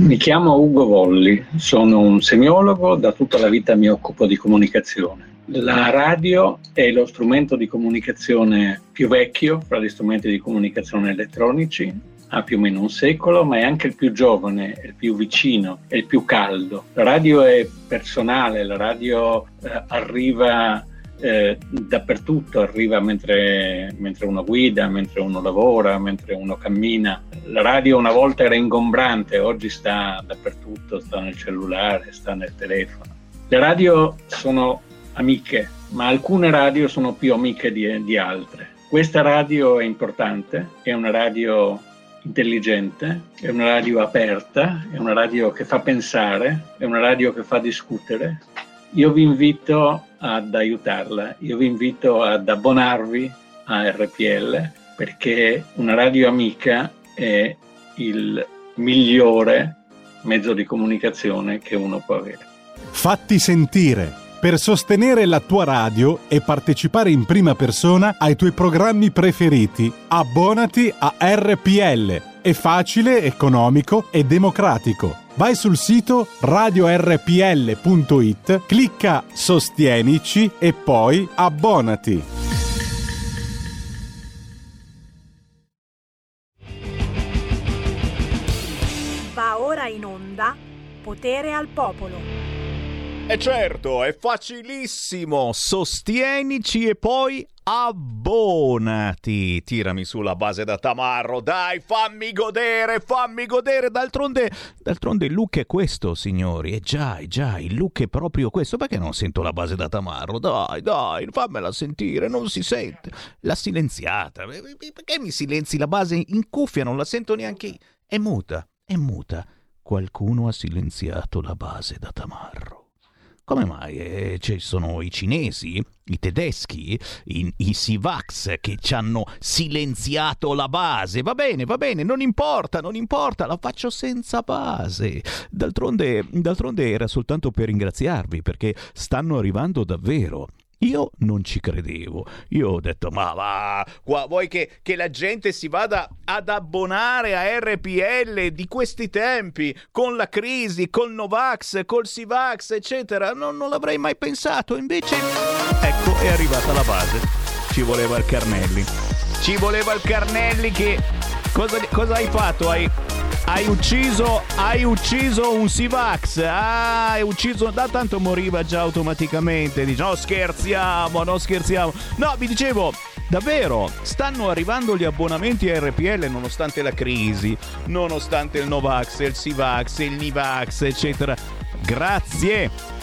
Mi chiamo Ugo Volli, sono un semiologo, da tutta la vita mi occupo di comunicazione. La radio è lo strumento di comunicazione più vecchio fra gli strumenti di comunicazione elettronici, ha più o meno un secolo, ma è anche il più giovane, il più vicino, il più caldo. La radio è personale, la radio eh, arriva eh, dappertutto, arriva mentre, mentre, uno guida, mentre uno lavora, mentre uno cammina. La radio una volta era ingombrante, oggi sta dappertutto, sta nel cellulare, sta nel telefono. Le radio sono amiche, ma alcune radio sono più amiche di, di altre. Questa radio è importante, è una radio intelligente, è una radio aperta, è una radio che fa pensare, è una radio che fa discutere. Io vi invito ad aiutarla, io vi invito ad abbonarvi a RPL perché una radio amica è il migliore mezzo di comunicazione che uno può avere. Fatti sentire per sostenere la tua radio e partecipare in prima persona ai tuoi programmi preferiti. Abbonati a RPL. È facile, economico e democratico. Vai sul sito radiorpl.it, clicca Sostienici e poi abbonati. Va ora in onda Potere al Popolo. E certo, è facilissimo. Sostienici e poi abbonati. Tirami sulla base da tamarro, dai, fammi godere, fammi godere. D'altronde, d'altronde il look è questo, signori. E già, è già, il look è proprio questo. Perché non sento la base da tamarro? Dai, dai, fammela sentire, non si sente. La silenziata. Perché mi silenzi la base in cuffia? Non la sento neanche. È muta, è muta. Qualcuno ha silenziato la base da tamarro. Come mai? Eh, ci sono i cinesi, i tedeschi, i, i Sivax che ci hanno silenziato la base. Va bene, va bene, non importa, non importa, la faccio senza base. D'altronde, d'altronde era soltanto per ringraziarvi perché stanno arrivando davvero. Io non ci credevo. Io ho detto: Ma va, qua, vuoi che, che, la gente si vada ad abbonare a RPL di questi tempi con la crisi, col Novax, col Sivax, eccetera? Non, non l'avrei mai pensato. Invece, ecco, è arrivata la base. Ci voleva il Carnelli. Ci voleva il Carnelli che. Cosa, cosa hai fatto? Hai hai ucciso, hai ucciso un Sivax. Ah, hai ucciso. Da tanto moriva già automaticamente. Dice, no, scherziamo, non scherziamo. No, vi dicevo, davvero, stanno arrivando gli abbonamenti a RPL nonostante la crisi, nonostante il Novax, il Sivax, il Nivax, eccetera. Grazie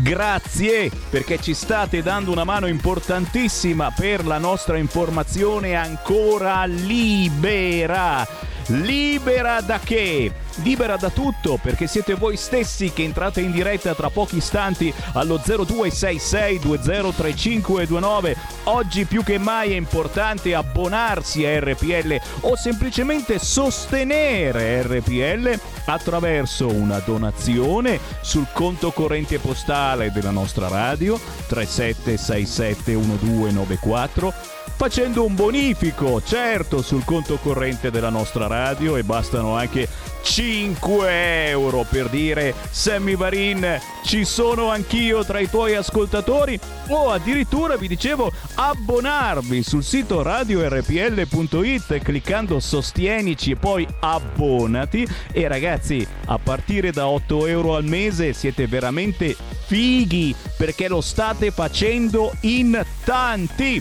Grazie perché ci state dando una mano importantissima per la nostra informazione ancora libera. Libera da che? Libera da tutto perché siete voi stessi che entrate in diretta tra pochi istanti allo 0266203529. Oggi più che mai è importante abbonarsi a RPL o semplicemente sostenere RPL attraverso una donazione sul conto corrente postale della nostra radio 37671294 facendo un bonifico, certo, sul conto corrente della nostra radio e bastano anche 5 euro per dire Sammy Varin ci sono anch'io tra i tuoi ascoltatori o addirittura vi dicevo abbonarvi sul sito radiorpl.it cliccando sostienici e poi abbonati e ragazzi a partire da 8 euro al mese siete veramente fighi perché lo state facendo in tanti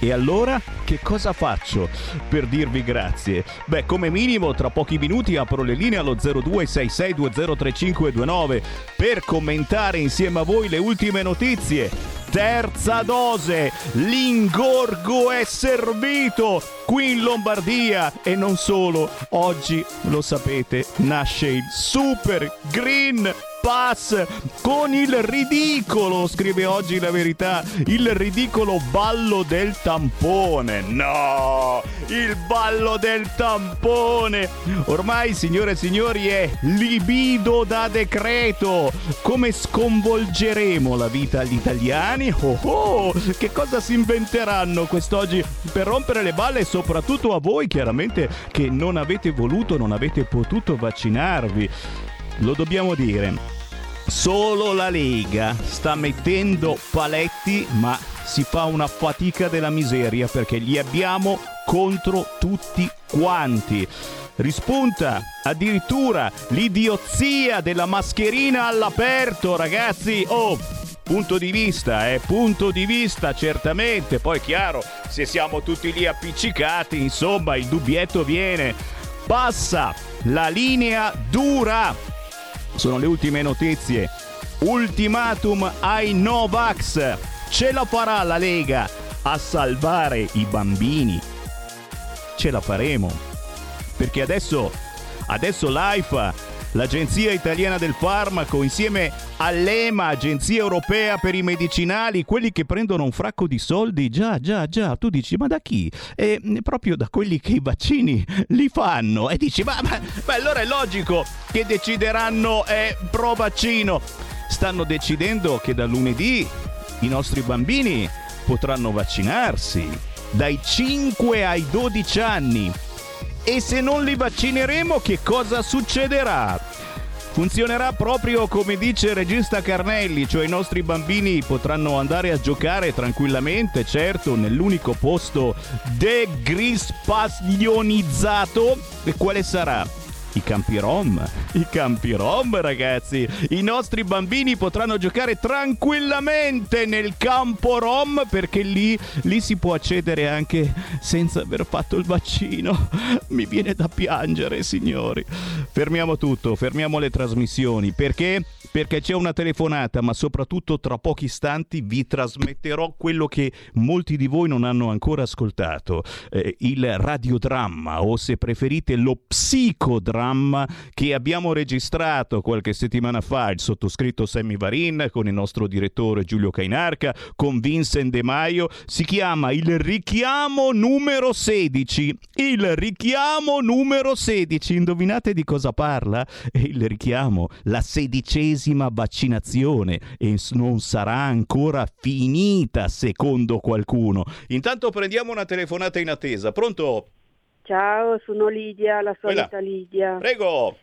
e allora che cosa faccio per dirvi grazie? Beh, come minimo tra pochi minuti apro le linee allo 0266203529 per commentare insieme a voi le ultime notizie. Terza dose, l'ingorgo è servito qui in Lombardia e non solo. Oggi, lo sapete, nasce il Super Green pass con il ridicolo, scrive oggi la verità, il ridicolo ballo del tampone. No, il ballo del tampone. Ormai, signore e signori, è libido da decreto. Come sconvolgeremo la vita agli italiani? Oh oh, che cosa si inventeranno quest'oggi per rompere le balle soprattutto a voi chiaramente che non avete voluto, non avete potuto vaccinarvi. Lo dobbiamo dire. Solo la Lega sta mettendo paletti, ma si fa una fatica della miseria perché li abbiamo contro tutti quanti. Rispunta addirittura l'idiozia della mascherina all'aperto, ragazzi. Oh, punto di vista, eh, punto di vista certamente. Poi chiaro, se siamo tutti lì appiccicati, insomma, il dubbietto viene. Passa la linea dura. Sono le ultime notizie. Ultimatum ai Novax. Ce la farà la Lega a salvare i bambini? Ce la faremo. Perché adesso, adesso l'AIFA, l'Agenzia Italiana del Farmaco, insieme all'EMA, Agenzia Europea per i Medicinali, quelli che prendono un fracco di soldi, già, già, già, tu dici, ma da chi? E proprio da quelli che i vaccini li fanno. E dici, ma, ma, ma allora è logico che decideranno eh, pro vaccino. Stanno decidendo che da lunedì i nostri bambini potranno vaccinarsi dai 5 ai 12 anni. E se non li vaccineremo, che cosa succederà? Funzionerà proprio come dice il regista Carnelli, cioè i nostri bambini potranno andare a giocare tranquillamente, certo, nell'unico posto degrispazionizzato. E quale sarà? I campi rom, i campi rom ragazzi, i nostri bambini potranno giocare tranquillamente nel campo rom perché lì, lì si può accedere anche senza aver fatto il vaccino. Mi viene da piangere signori. Fermiamo tutto, fermiamo le trasmissioni perché perché c'è una telefonata, ma soprattutto tra pochi istanti vi trasmetterò quello che molti di voi non hanno ancora ascoltato, eh, il radiodramma o se preferite lo psicodramma che abbiamo registrato qualche settimana fa, il sottoscritto Sammy Varin con il nostro direttore Giulio Cainarca, con Vincent De Maio, si chiama Il richiamo numero 16. Il richiamo numero 16, indovinate di cosa parla? Il richiamo, la sedicesima vaccinazione e non sarà ancora finita secondo qualcuno. Intanto prendiamo una telefonata in attesa. Pronto? Ciao, sono Lidia, la solita. Lidia. Prego.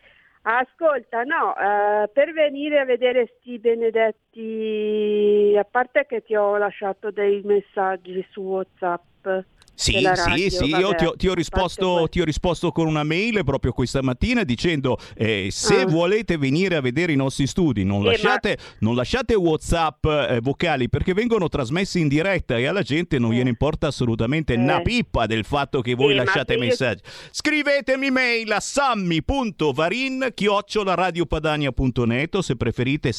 Ascolta, no, eh, per venire a vedere sti benedetti, a parte che ti ho lasciato dei messaggi su WhatsApp. Sì, sì, sì, vabbè, io ti ho, ti ho risposto, ti ho risposto con una mail proprio questa mattina dicendo eh, se Ah. volete venire a vedere i nostri studi non ma- lasciate, non lasciate Whatsapp eh, vocali perché vengono trasmessi in diretta e alla gente non Eh. gliene importa assolutamente Eh. una pippa del fatto che voi ma lasciate io- messaggi. Scrivetemi mail a sammy.varin chiocciolaradiopadania.net o se preferite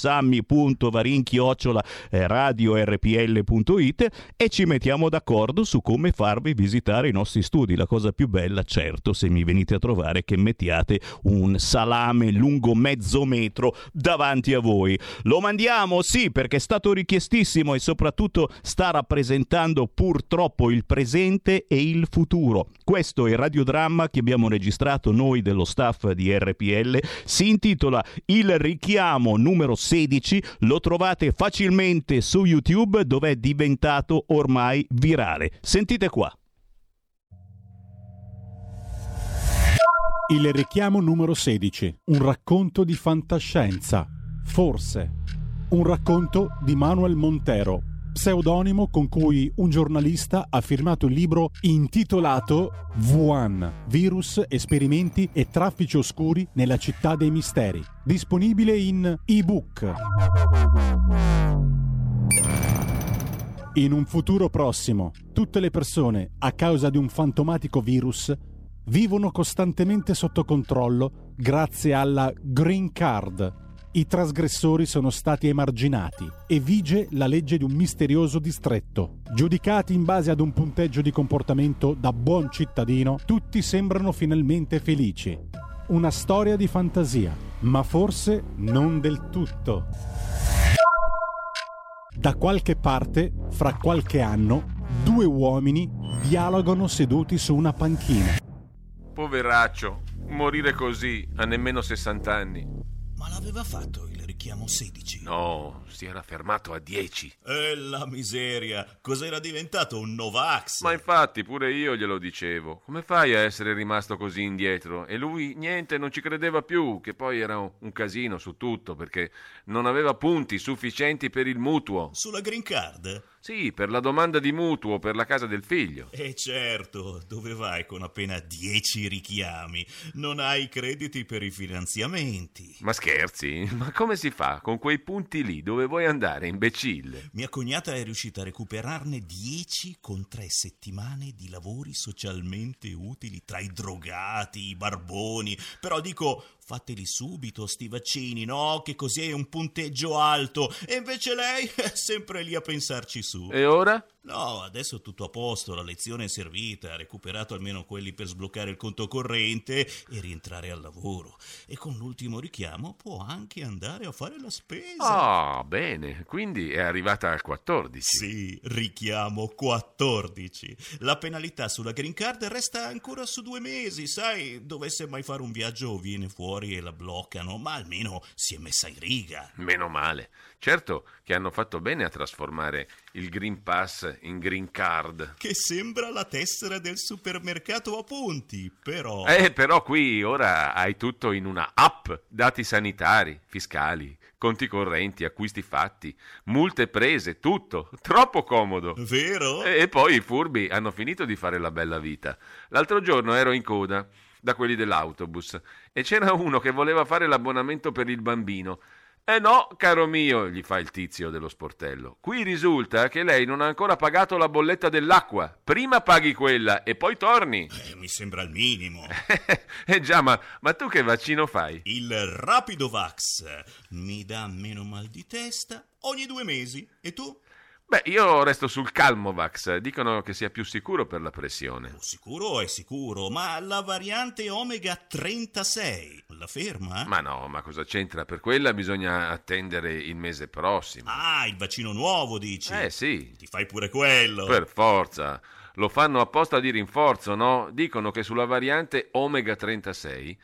chiocciola eh, radiorpl.it e ci mettiamo d'accordo su come farvi visitare i nostri studi. La cosa più bella, certo, se mi venite a trovare, che mettiate un salame lungo mezzo metro davanti a voi. Lo mandiamo, sì, perché è stato richiestissimo e soprattutto sta rappresentando purtroppo il presente e il futuro. Questo è il radiodramma che abbiamo registrato noi dello staff di RPL. Si intitola Il richiamo numero 16. Lo trovate facilmente su YouTube dove è diventato ormai virale. Sentite qua. Il richiamo numero 16. Un racconto di fantascienza. Forse. Un racconto di Manuel Montero, pseudonimo con cui un giornalista ha firmato il libro intitolato Wuhan, virus, esperimenti e traffici oscuri nella città dei misteri, disponibile in ebook. In un futuro prossimo, tutte le persone, a causa di un fantomatico virus, vivono costantemente sotto controllo grazie alla Green Card. I trasgressori sono stati emarginati e vige la legge di un misterioso distretto. Giudicati in base ad un punteggio di comportamento da buon cittadino, tutti sembrano finalmente felici. Una storia di fantasia. ma forse non del tutto. Da qualche parte, fra qualche anno, due uomini dialogano seduti su una panchina. Poveraccio, morire così a nemmeno 60 anni. Ma l'aveva fatto il richiamo 16? No, si era fermato a 10. E la miseria, cos'era diventato un Novax? Ma infatti pure io glielo dicevo. Come fai a essere rimasto così indietro? E lui niente, non ci credeva più, che poi era un casino su tutto perché non aveva punti sufficienti per il mutuo. Sulla green card? Sì, per la domanda di mutuo per la casa del figlio. E certo, dove vai con appena 10 richiami? Non hai crediti per i finanziamenti. Ma scherzi? Ma come si fa con quei punti lì? Dove vuoi andare, imbecille? Mia cognata è riuscita a recuperarne 10 con tre settimane di lavori socialmente utili tra i drogati, i barboni. Però dico, fateli subito sti vaccini, no? Che così è un punteggio alto. E invece lei è sempre lì a pensarci su. E ora? No, adesso tutto a posto, la lezione è servita, ha recuperato almeno quelli per sbloccare il conto corrente e rientrare al lavoro. E con l'ultimo richiamo può anche andare a fare la spesa. Ah, bene, quindi è arrivata al 14. Sì, richiamo 14. La penalità sulla green card resta ancora su due mesi, sai, dovesse mai fare un viaggio viene fuori e la bloccano, ma almeno si è messa in riga. Meno male. Certo che hanno fatto bene a trasformare il Green Pass in Green Card. Che sembra la tessera del supermercato a punti, però... Eh, però qui ora hai tutto in una app, dati sanitari, fiscali, conti correnti, acquisti fatti, multe prese, tutto. Troppo comodo. Vero? E poi i furbi hanno finito di fare la bella vita. L'altro giorno ero in coda da quelli dell'autobus e c'era uno che voleva fare l'abbonamento per il bambino. Eh no, caro mio, gli fa il tizio dello sportello. Qui risulta che lei non ha ancora pagato la bolletta dell'acqua. Prima paghi quella e poi torni. Eh, mi sembra il minimo. eh già, ma, ma, tu che vaccino fai? Il Rapido Vax. Mi dà meno mal di testa ogni due mesi. E tu? Beh, io resto sul Calmovax, dicono che sia più sicuro per la pressione. Sicuro è sicuro, ma la variante Omega 36 la ferma? Ma no, ma cosa c'entra? Per quella bisogna attendere il mese prossimo. Ah, il vaccino nuovo dici? Eh sì. Ti fai pure quello. Per forza. Lo fanno apposta di rinforzo, no? Dicono che sulla variante Omega 36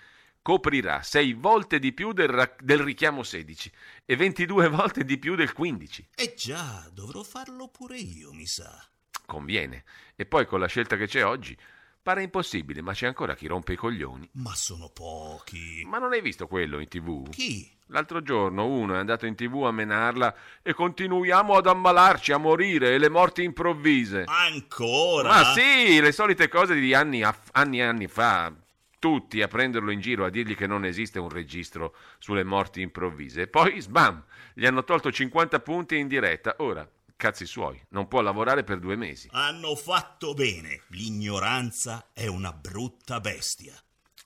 coprirà 6 volte di più del, ra- del, richiamo 16 e 22 volte di più del 15. Eh già, dovrò farlo pure io, mi sa. Conviene. E poi con la scelta che c'è oggi, pare impossibile, ma c'è ancora chi rompe i coglioni. Ma sono pochi. Ma non hai visto quello in tv? Chi? L'altro giorno uno è andato in tv a menarla e continuiamo ad ammalarci, a morire e le morti improvvise. Ancora? Ma sì, le solite cose di anni, anni e anni fa tutti a prenderlo in giro, a dirgli che non esiste un registro sulle morti improvvise. E poi, sbam, gli hanno tolto 50 punti in diretta. Ora, cazzi suoi, non può lavorare per due mesi. Hanno fatto bene. L'ignoranza è una brutta bestia.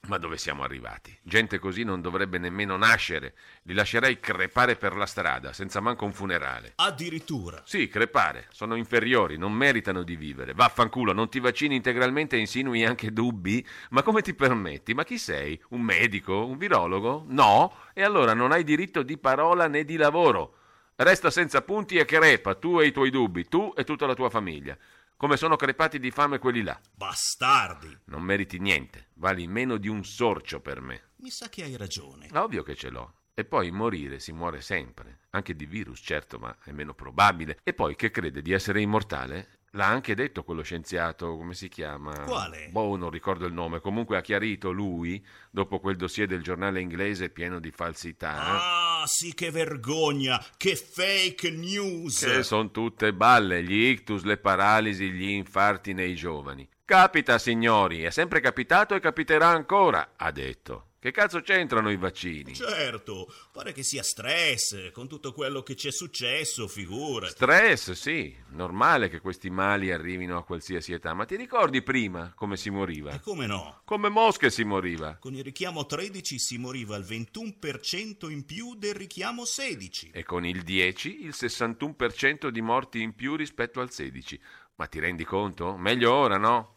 Ma dove siamo arrivati? Gente così non dovrebbe nemmeno nascere. Li lascerei crepare per la strada, senza manco un funerale. Addirittura. Sì, crepare. Sono inferiori, non meritano di vivere. Vaffanculo, non ti vaccini integralmente e insinui anche dubbi? Ma come ti permetti? Ma chi sei? Un medico? Un virologo? No? E allora non hai diritto di parola né di lavoro. Resta senza punti e crepa, tu e i tuoi dubbi, tu e tutta la tua famiglia come sono crepati di fame quelli là. Bastardi! Non meriti niente, vali meno di un sorcio per me. Mi sa che hai ragione. Ovvio che ce l'ho. E poi morire si muore sempre, anche di virus, certo, ma è meno probabile. E poi che crede di essere immortale? L'ha anche detto quello scienziato, come si chiama? Quale? Boh, non ricordo il nome. Comunque ha chiarito lui, dopo quel dossier del giornale inglese pieno di falsità. Ah, sì, che vergogna! Che fake news! Che sono tutte balle, gli ictus, le paralisi, gli infarti nei giovani. Capita, signori, è sempre capitato e capiterà ancora, ha detto. Che cazzo c'entrano i vaccini? Certo, pare che sia stress, con tutto quello che ci è successo, figura. Stress, sì, normale che questi mali arrivino a qualsiasi età, ma ti ricordi prima come si moriva? E come no? Come mosche si moriva. Con il richiamo 13 si moriva il 21% in più del richiamo 16. E con il 10 il 61% di morti in più rispetto al 16. Ma ti rendi conto? Meglio ora, no?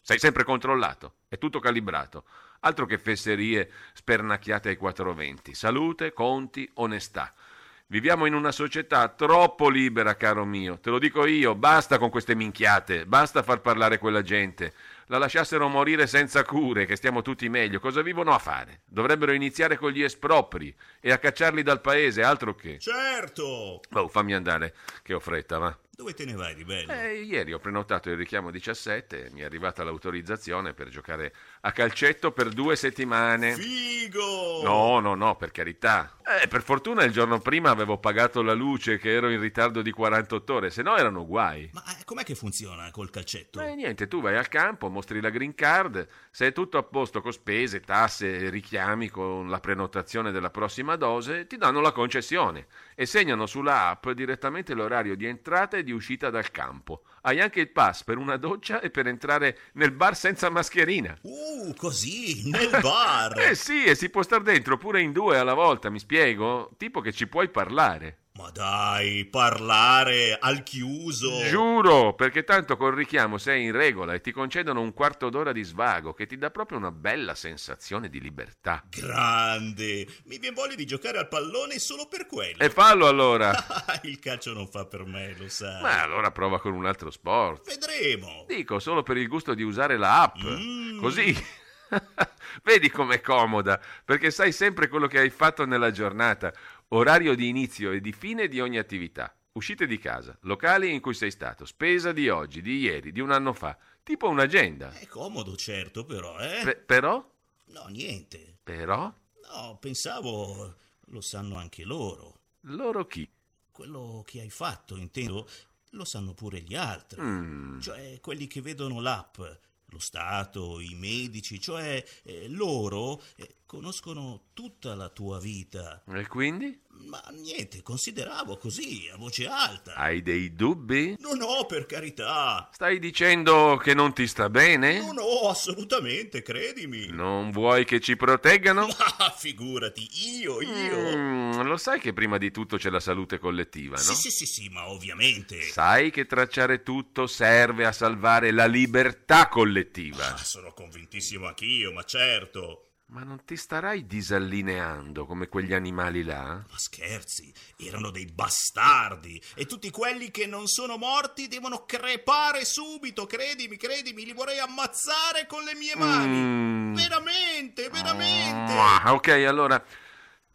Sei sempre controllato, è tutto calibrato. Altro che fesserie spernacchiate ai 420. Salute, conti, onestà. Viviamo in una società troppo libera, caro mio. Te lo dico io, basta con queste minchiate, basta far parlare quella gente. La lasciassero morire senza cure, che stiamo tutti meglio. Cosa vivono a fare? Dovrebbero iniziare con gli espropri e a cacciarli dal paese, altro che. Certo! Oh, fammi andare, che ho fretta, va. Dove te ne vai di bello? Eh, ieri ho prenotato il richiamo 17 e mi è arrivata l'autorizzazione per giocare a calcetto per due settimane. Figo! No, no, no, per carità. Eh, per fortuna il giorno prima avevo pagato la luce che ero in ritardo di 48 ore, se no erano guai. Ma eh, com'è che funziona col calcetto? Eh, niente, tu vai al campo, mostri la green card, se è tutto a posto con spese, tasse, richiami con la prenotazione della prossima dose, ti danno la concessione e segnano sulla app direttamente l'orario di entrata e di uscita dal campo. Hai anche il pass per una doccia e per entrare nel bar senza mascherina. Uh, così, nel bar! eh sì, e si può star dentro pure in due alla volta, mi spiego? Tipo che ci puoi parlare. Ma dai, parlare al chiuso! Giuro, perché tanto col richiamo sei in regola e ti concedono un quarto d'ora di svago che ti dà proprio una bella sensazione di libertà. Grande! Mi viene voglia di giocare al pallone solo per quello. E fallo allora! Il calcio non fa per me, lo sai. Ma allora prova con un altro sport. Vedremo! Dico, solo per il gusto di usare la app. Mm. Così. Vedi com'è comoda, perché sai sempre quello che hai fatto nella giornata, orario di inizio e di fine di ogni attività, uscite di casa, locali in cui sei stato, spesa di oggi, di ieri, di un anno fa, tipo un'agenda. È comodo, certo, però, eh? Pe- però? No, niente. Però? No, pensavo lo sanno anche loro. Loro chi? Quello che hai fatto, intendo, lo sanno pure gli altri. Mm. Cioè, quelli che vedono l'app, lo Stato, i medici, cioè eh, loro eh, conoscono tutta la tua vita. E quindi? Ma niente, consideravo così, a voce alta. Hai dei dubbi? No, no, per carità. Stai dicendo che non ti sta bene? No, no, assolutamente, credimi. Non vuoi che ci proteggano? Ma figurati, io, io. Mm, lo sai che prima di tutto c'è la salute collettiva, no? Sì, sì, sì, sì, ma ovviamente. Sai che tracciare tutto serve a salvare la libertà collettiva. Ah, sono convintissimo anch'io, ma certo. Ma non ti starai disallineando come quegli animali là? Ma scherzi, erano dei bastardi e tutti quelli che non sono morti devono crepare subito, credimi, credimi, li vorrei ammazzare con le mie mani. Mm. Veramente, veramente. Ah, ok, allora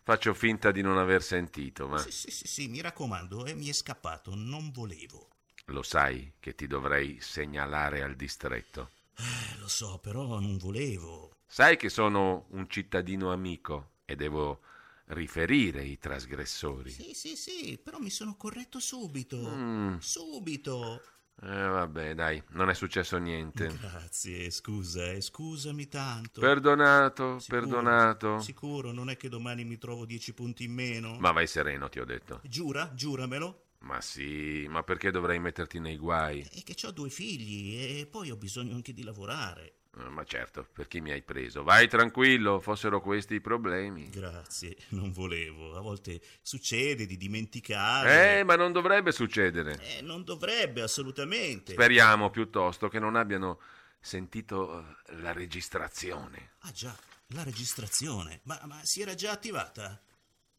faccio finta di non aver sentito, ma Sì, sì, sì, sì, mi raccomando, eh, mi è scappato, non volevo. lo sai che ti dovrei segnalare al distretto. Eh, lo so, però non volevo. Sai che sono un cittadino amico e devo riferire i trasgressori. Sì, sì, sì, però mi sono corretto subito. Mm. Subito. Eh, vabbè, dai, non è successo niente. Grazie, scusa, eh, scusami tanto. Perdonato, Sicuro, perdonato. Sicuro, non è che domani mi trovo dieci punti in meno. Ma vai sereno, ti ho detto. Giura, giuramelo. Ma sì, ma perché dovrei metterti nei guai? È che ho due figli e poi ho bisogno anche di lavorare. Eh, Ma certo, per chi mi hai preso? Vai tranquillo, fossero questi i problemi. Grazie, non volevo. A volte succede di dimenticare. Eh, ma non dovrebbe succedere. Eh, non dovrebbe assolutamente. Speriamo piuttosto che non abbiano sentito eh, la registrazione. ah già, la registrazione. Ma, ma si era già attivata?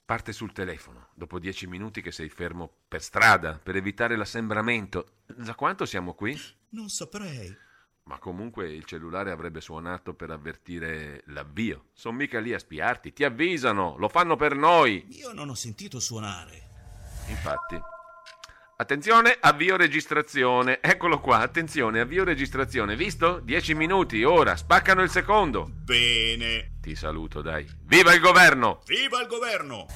Parte sul telefono, dopo dieci minuti che sei fermo per strada, per evitare l'assembramento. Da quanto siamo qui? Non saprei. Ma comunque il cellulare avrebbe suonato per avvertire l'avvio. Sono mica lì a spiarti, ti avvisano, lo fanno per noi. Io non ho sentito suonare. Infatti. Attenzione, avvio registrazione. Eccolo qua, attenzione, avvio registrazione. Visto? Dieci minuti, ora, spaccano il secondo. Bene. Ti saluto, dai. Viva il governo! Viva il governo!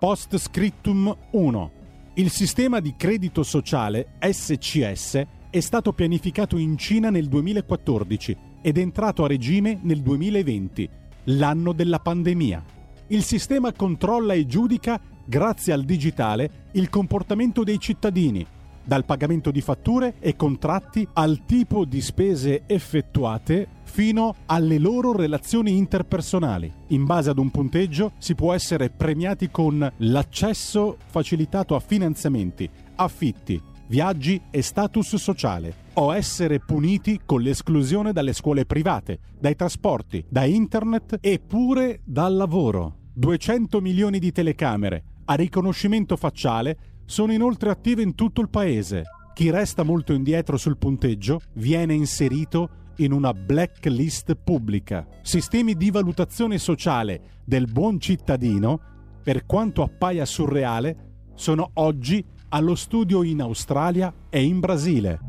Post scriptum 1. Il sistema di credito sociale SCS è stato pianificato in Cina nel 2014 ed è entrato a regime nel 2020, l'anno della pandemia. Il sistema controlla e giudica, grazie al digitale, il comportamento dei cittadini, dal pagamento di fatture e contratti al tipo di spese effettuate fino alle loro relazioni interpersonali. In base ad un punteggio si può essere premiati con l'accesso facilitato a finanziamenti, affitti, viaggi e status sociale, o essere puniti con l'esclusione dalle scuole private, dai trasporti, da internet e pure dal lavoro. 200 milioni di telecamere a riconoscimento facciale sono inoltre attive in tutto il paese. Chi resta molto indietro sul punteggio viene inserito in una blacklist pubblica. Sistemi di valutazione sociale del buon cittadino, per quanto appaia surreale, sono oggi allo studio in Australia e in Brasile.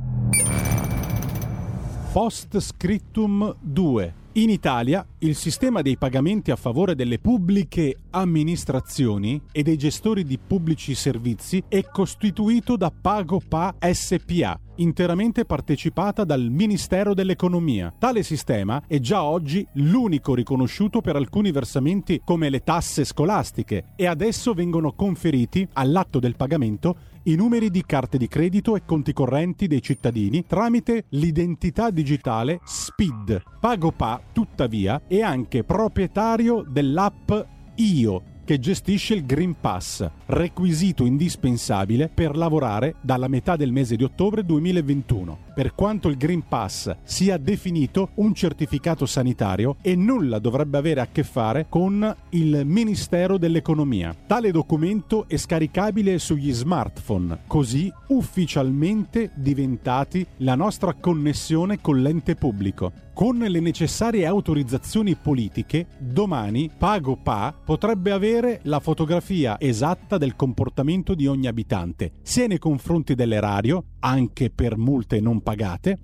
Post Scriptum 2 in Italia il sistema dei pagamenti a favore delle pubbliche amministrazioni e dei gestori di pubblici servizi è costituito da PagoPA SPA, interamente partecipata dal Ministero dell'Economia. Tale sistema è già oggi l'unico riconosciuto per alcuni versamenti come le tasse scolastiche e adesso vengono conferiti all'atto del pagamento i numeri di carte di credito e conti correnti dei cittadini tramite l'identità digitale SPID. PagoPA, tuttavia, è anche proprietario dell'app Io che gestisce il Green Pass, requisito indispensabile per lavorare dalla metà del mese di ottobre 2021, per quanto il Green Pass sia definito un certificato sanitario e nulla dovrebbe avere a che fare con il Ministero dell'Economia. Tale documento è scaricabile sugli smartphone, così ufficialmente diventati la nostra connessione con l'ente pubblico. Con le necessarie autorizzazioni politiche, domani PagoPA potrebbe avere la fotografia esatta del comportamento di ogni abitante, sia nei confronti dell'erario, anche per multe non pagate,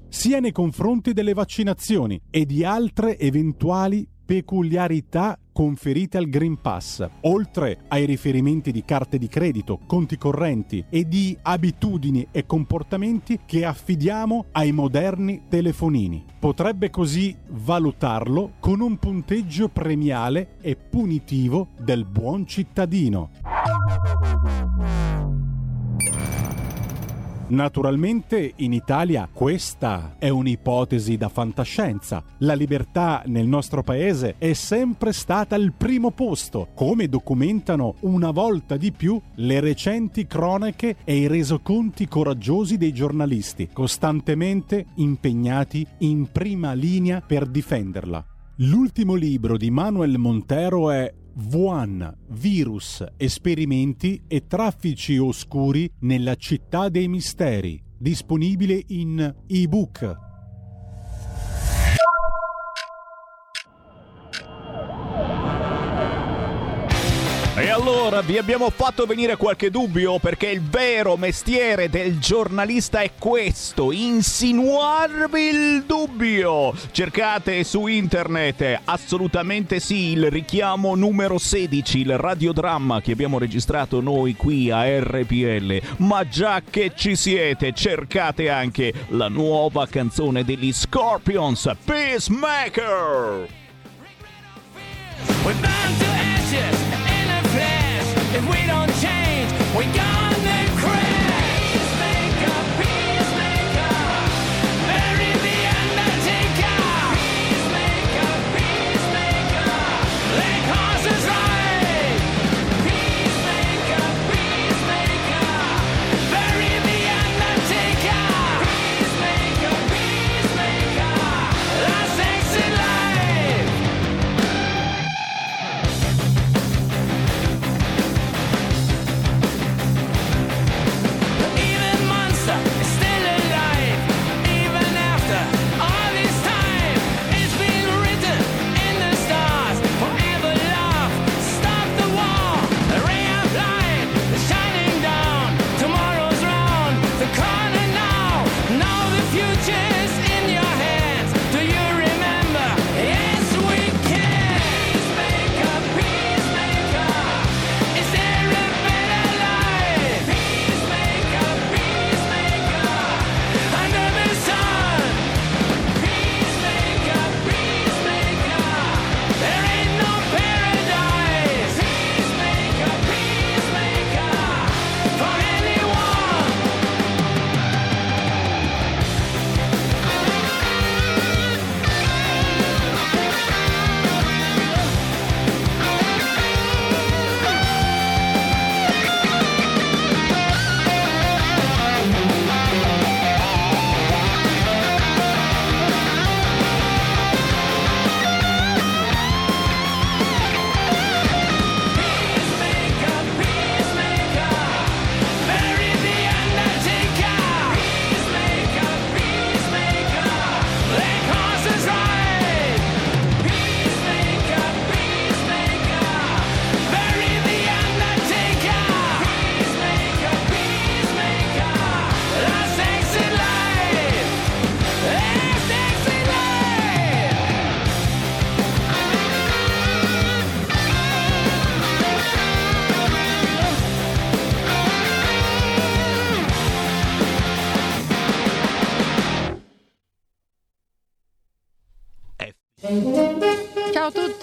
sia nei confronti delle vaccinazioni e di altre eventuali peculiarità conferite al Green Pass, oltre ai riferimenti di carte di credito, conti correnti e di abitudini e comportamenti che affidiamo ai moderni telefonini. Potrebbe così valutarlo con un punteggio premiale e punitivo del buon cittadino. Naturalmente in Italia questa è un'ipotesi da fantascienza. La libertà nel nostro paese è sempre stata al primo posto, come documentano una volta di più le recenti cronache e i resoconti coraggiosi dei giornalisti, costantemente impegnati in prima linea per difenderla. L'ultimo libro di Manuel Montero è Wuhan, virus, esperimenti e traffici oscuri nella città dei misteri, disponibile in ebook allora vi abbiamo fatto venire qualche dubbio perché il vero mestiere del giornalista è questo, insinuarvi il dubbio. Cercate su internet, assolutamente sì, il richiamo numero 16, il radiodramma che abbiamo registrato noi qui a RPL. Ma già che ci siete, cercate anche la nuova canzone degli Scorpions, Peacemaker. We're bound to ashes. If we don't change, we got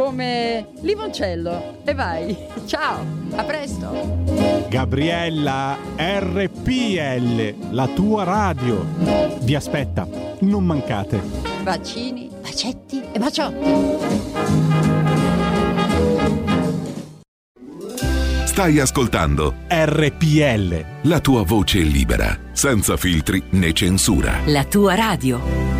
come limoncello. E vai. Ciao, a presto. Gabriella RPL, la tua radio. Vi aspetta, non mancate. Bacini, bacetti e baciotti. Stai ascoltando RPL. la tua voce libera, senza filtri né censura. La tua radio.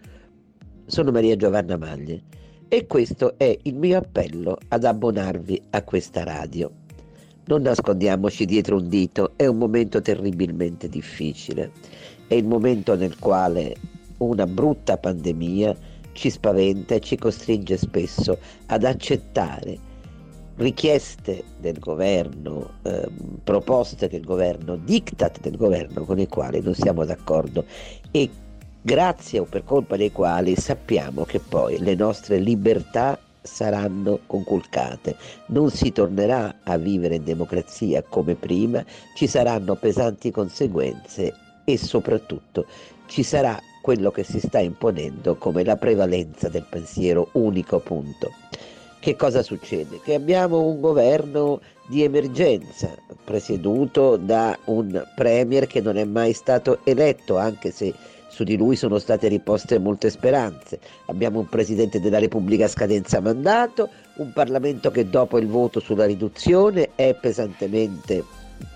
sono Maria Giovanna Maglie e questo è il mio appello ad abbonarvi a questa radio. Non nascondiamoci dietro un dito, è un momento terribilmente difficile, è il momento nel quale una brutta pandemia ci spaventa e ci costringe spesso ad accettare richieste del governo, eh, proposte del governo, diktat del governo con i quali non siamo d'accordo e grazie o per colpa dei quali sappiamo che poi le nostre libertà saranno conculcate, non si tornerà a vivere in democrazia come prima, ci saranno pesanti conseguenze e soprattutto ci sarà quello che si sta imponendo come la prevalenza del pensiero unico punto. Che cosa succede? Che abbiamo un governo di emergenza presieduto da un premier che non è mai stato eletto, anche se su di lui sono state riposte molte speranze. Abbiamo un Presidente della Repubblica a scadenza mandato, un Parlamento che dopo il voto sulla riduzione è pesantemente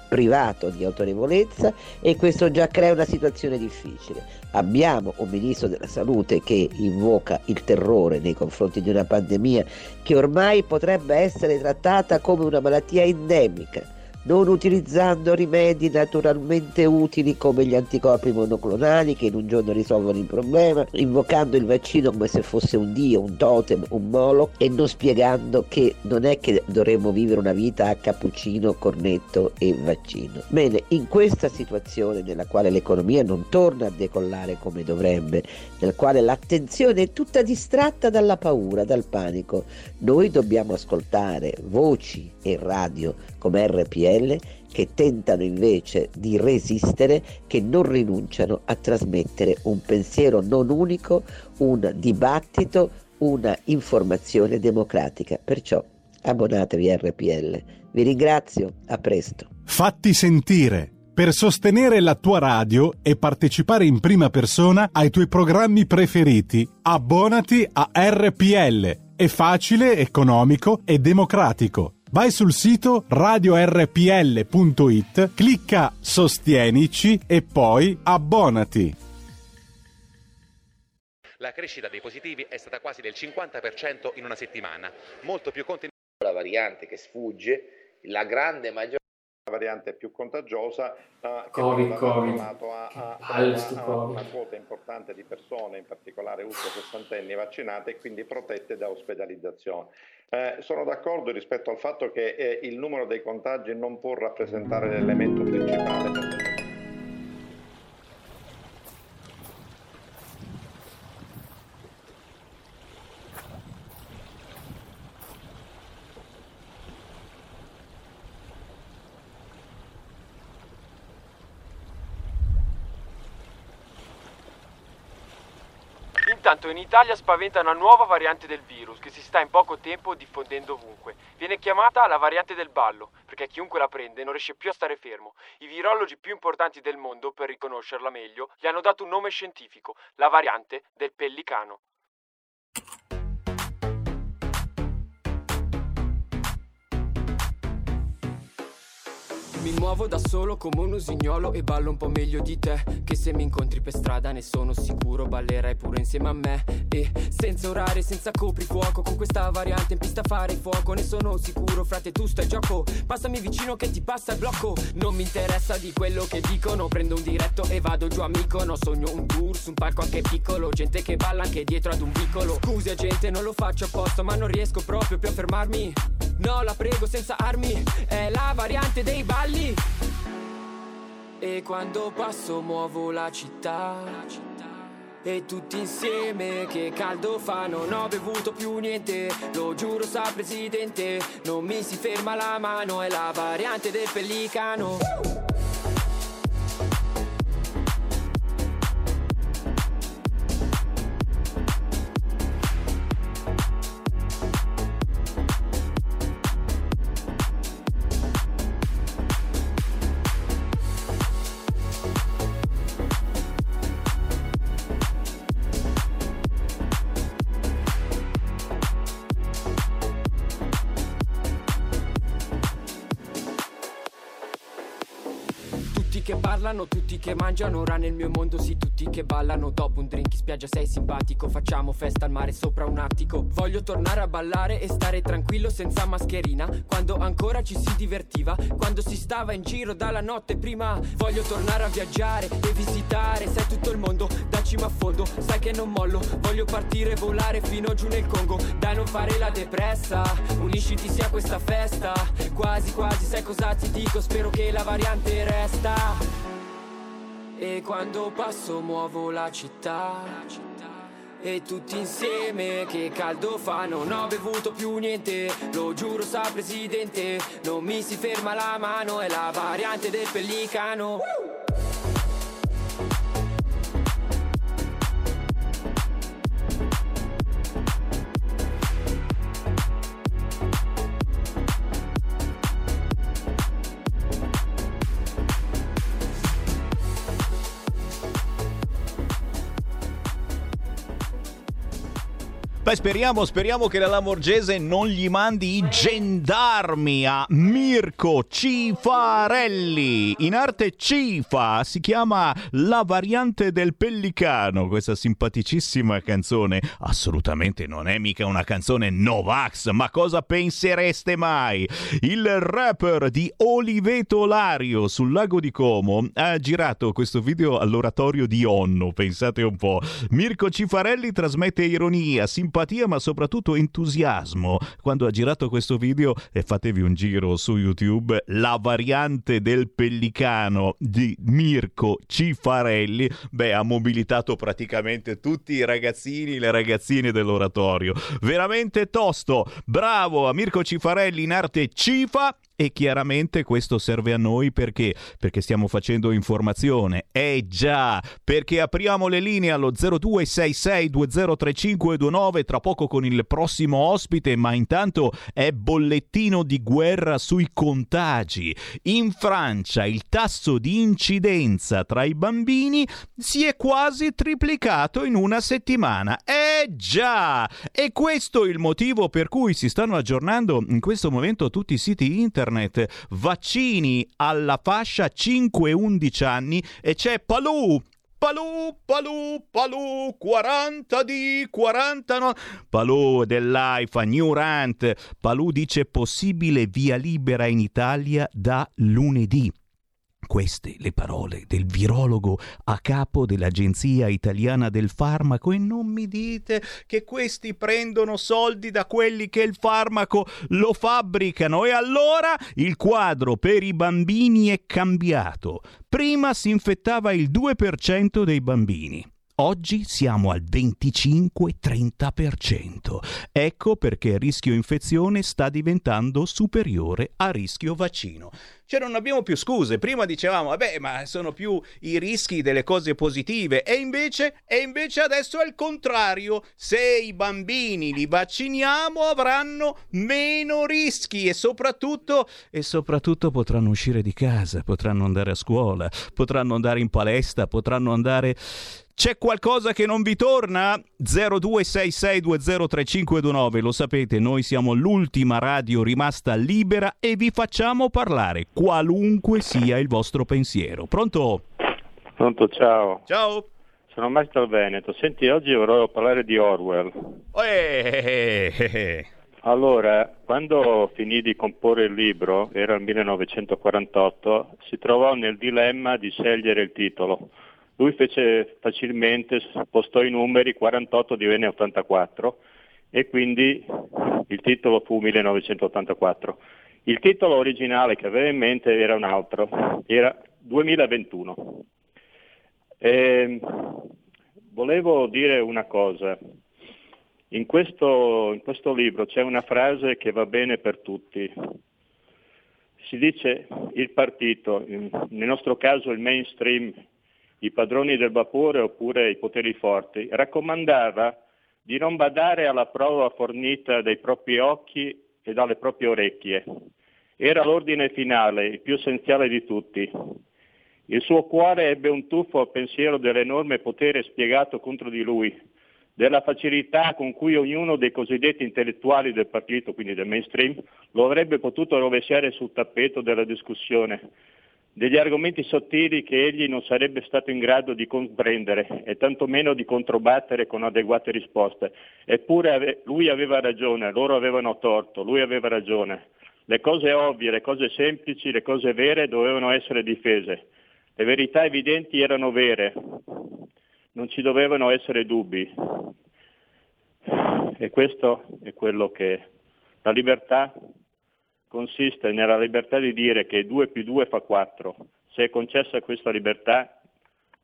privato di autorevolezza e questo già crea una situazione difficile. Abbiamo un ministro della salute che invoca il terrore nei confronti di una pandemia che ormai potrebbe essere trattata come una malattia endemica non utilizzando rimedi naturalmente utili come gli anticorpi monoclonali che in un giorno risolvono il problema, invocando il vaccino come se fosse un dio, un totem, un molo e non spiegando che non è che dovremmo vivere una vita a cappuccino, cornetto e vaccino. Bene, in questa situazione nella quale l'economia non torna a decollare come dovrebbe, nel quale l'attenzione è tutta distratta dalla paura, dal panico, noi dobbiamo ascoltare voci e radio come RPL che tentano invece di resistere, che non rinunciano a trasmettere un pensiero non unico, un dibattito, una informazione democratica. Perciò abbonatevi a RPL. Vi ringrazio, a presto. Fatti sentire. Per sostenere la tua radio e partecipare in prima persona ai tuoi programmi preferiti, abbonati a RPL. È facile, economico e democratico. Vai sul sito radiorpl.it, clicca Sostienici e poi abbonati. La crescita dei positivi è stata quasi del 50% in una settimana, molto più contenuta. La variante che sfugge, la grande maggioranza variante più contagiosa che COVID, ha COVID. trovato a, a, a, a una quota importante di persone, in particolare ultra sessantenni vaccinate e quindi protette da ospedalizzazione. Eh, sono d'accordo rispetto al fatto che eh, il numero dei contagi non può rappresentare l'elemento principale. per- Intanto in Italia spaventa una nuova variante del virus che si sta in poco tempo diffondendo ovunque. Viene chiamata la variante del ballo, perché chiunque la prende non riesce più a stare fermo. I virologi più importanti del mondo, per riconoscerla meglio, gli hanno dato un nome scientifico, la variante del pellicano. Mi muovo da solo come un usignolo e ballo un po' meglio di te. Che se mi incontri per strada ne sono sicuro ballerai pure insieme a me. E senza orari, senza coprifuoco Con questa variante in pista fare fuoco. Ne sono sicuro, frate tu stai gioco. Passami vicino che ti passa il blocco. Non mi interessa di quello che dicono Prendo un diretto e vado giù a Mykonos Sogno un tour su un palco anche piccolo Gente che balla anche dietro ad un vicolo Scusa gente non lo faccio apposta Ma non riesco proprio più a fermarmi No la prego senza armi. È la variante dei balli. E quando passo muovo la città. E tutti insieme che caldo fa, non ho bevuto più niente, lo giuro sa presidente, non mi si ferma la mano, è la variante del pellicano. Tutti che mangiano, ora nel mio mondo sì, tutti che ballano. Dopo un drink in spiaggia sei simpatico, facciamo festa al mare sopra un attico. Voglio tornare a ballare e stare tranquillo senza mascherina. Quando ancora ci si divertiva, quando si stava in giro dalla notte prima. Voglio tornare a viaggiare e visitare, sai tutto il mondo, da cima a fondo. Sai che non mollo, voglio partire e volare fino giù nel Congo. Dai non fare la depressa, unisciti sia questa festa. Quasi quasi sai cosa ti dico, spero che la variante resta e quando passo muovo la città. E tutti insieme che caldo fa Non ho bevuto più niente. Lo giuro sa presidente Non mi si ferma la mano È la variante del pellicano Beh, speriamo, speriamo che la Lamorgese non gli mandi i gendarmi a Mirko Cifarelli. In arte Cifa si chiama La variante del pellicano. Questa simpaticissima canzone assolutamente non è mica una canzone Novax, ma cosa pensereste mai? Il rapper di Oliveto Lario sul lago di Como ha girato questo video all'oratorio di Onno, pensate un po'. Mirko Cifarelli trasmette ironia, simpatia, ma soprattutto entusiasmo quando ha girato questo video e fatevi un giro su YouTube, la variante del pellicano di Mirko Cifarelli, beh, ha mobilitato praticamente tutti i ragazzini le ragazzine dell'oratorio. Veramente tosto. Bravo a Mirko Cifarelli in arte Cifa e chiaramente questo serve a noi perché? Perché stiamo facendo informazione. Eh già, perché apriamo le linee allo 0266203529 tra poco con il prossimo ospite, ma intanto è bollettino di guerra sui contagi. In Francia il tasso di incidenza tra i bambini si è quasi triplicato in una settimana. Eh già! E questo è il motivo per cui si stanno aggiornando in questo momento tutti i siti internet vaccini alla fascia 5-11 anni e c'è Palù Palù, Palù, Palù, 40 di 49. Palù dell'AIFA, New Rant. Palù dice possibile via libera in Italia da lunedì. Queste le parole del virologo a capo dell'Agenzia Italiana del Farmaco e non mi dite che questi prendono soldi da quelli che il farmaco lo fabbricano e allora il quadro per i bambini è cambiato. Prima si infettava il 2% dei bambini. Oggi siamo al 25-30%. Ecco perché il rischio infezione sta diventando superiore a rischio vaccino. Cioè non abbiamo più scuse. Prima dicevamo, vabbè, ma sono più i rischi delle cose positive. E invece, e invece adesso è il contrario. Se i bambini li vacciniamo avranno meno rischi e soprattutto, e soprattutto potranno uscire di casa, potranno andare a scuola, potranno andare in palestra, potranno andare c'è qualcosa che non vi torna? 0266203529, lo sapete, noi siamo l'ultima radio rimasta libera e vi facciamo parlare, qualunque sia il vostro pensiero. Pronto? Pronto, ciao. Ciao. Sono Maestro Veneto. Senti, oggi vorrei parlare di Orwell. Eh, Allora, quando finì di comporre il libro, era il 1948, si trovò nel dilemma di scegliere il titolo. Lui fece facilmente, spostò i numeri, 48 divenne 84 e quindi il titolo fu 1984. Il titolo originale che aveva in mente era un altro, era 2021. E volevo dire una cosa. In questo, in questo libro c'è una frase che va bene per tutti. Si dice il partito, nel nostro caso il mainstream, i padroni del vapore oppure i poteri forti, raccomandava di non badare alla prova fornita dai propri occhi e dalle proprie orecchie. Era l'ordine finale, il più essenziale di tutti. Il suo cuore ebbe un tuffo al pensiero dell'enorme potere spiegato contro di lui, della facilità con cui ognuno dei cosiddetti intellettuali del partito, quindi del mainstream, lo avrebbe potuto rovesciare sul tappeto della discussione, degli argomenti sottili che egli non sarebbe stato in grado di comprendere e tantomeno di controbattere con adeguate risposte. Eppure ave- lui aveva ragione, loro avevano torto, lui aveva ragione. Le cose ovvie, le cose semplici, le cose vere dovevano essere difese. Le verità evidenti erano vere, non ci dovevano essere dubbi. E questo è quello che la libertà consiste nella libertà di dire che 2 più 2 fa 4. Se è concessa questa libertà,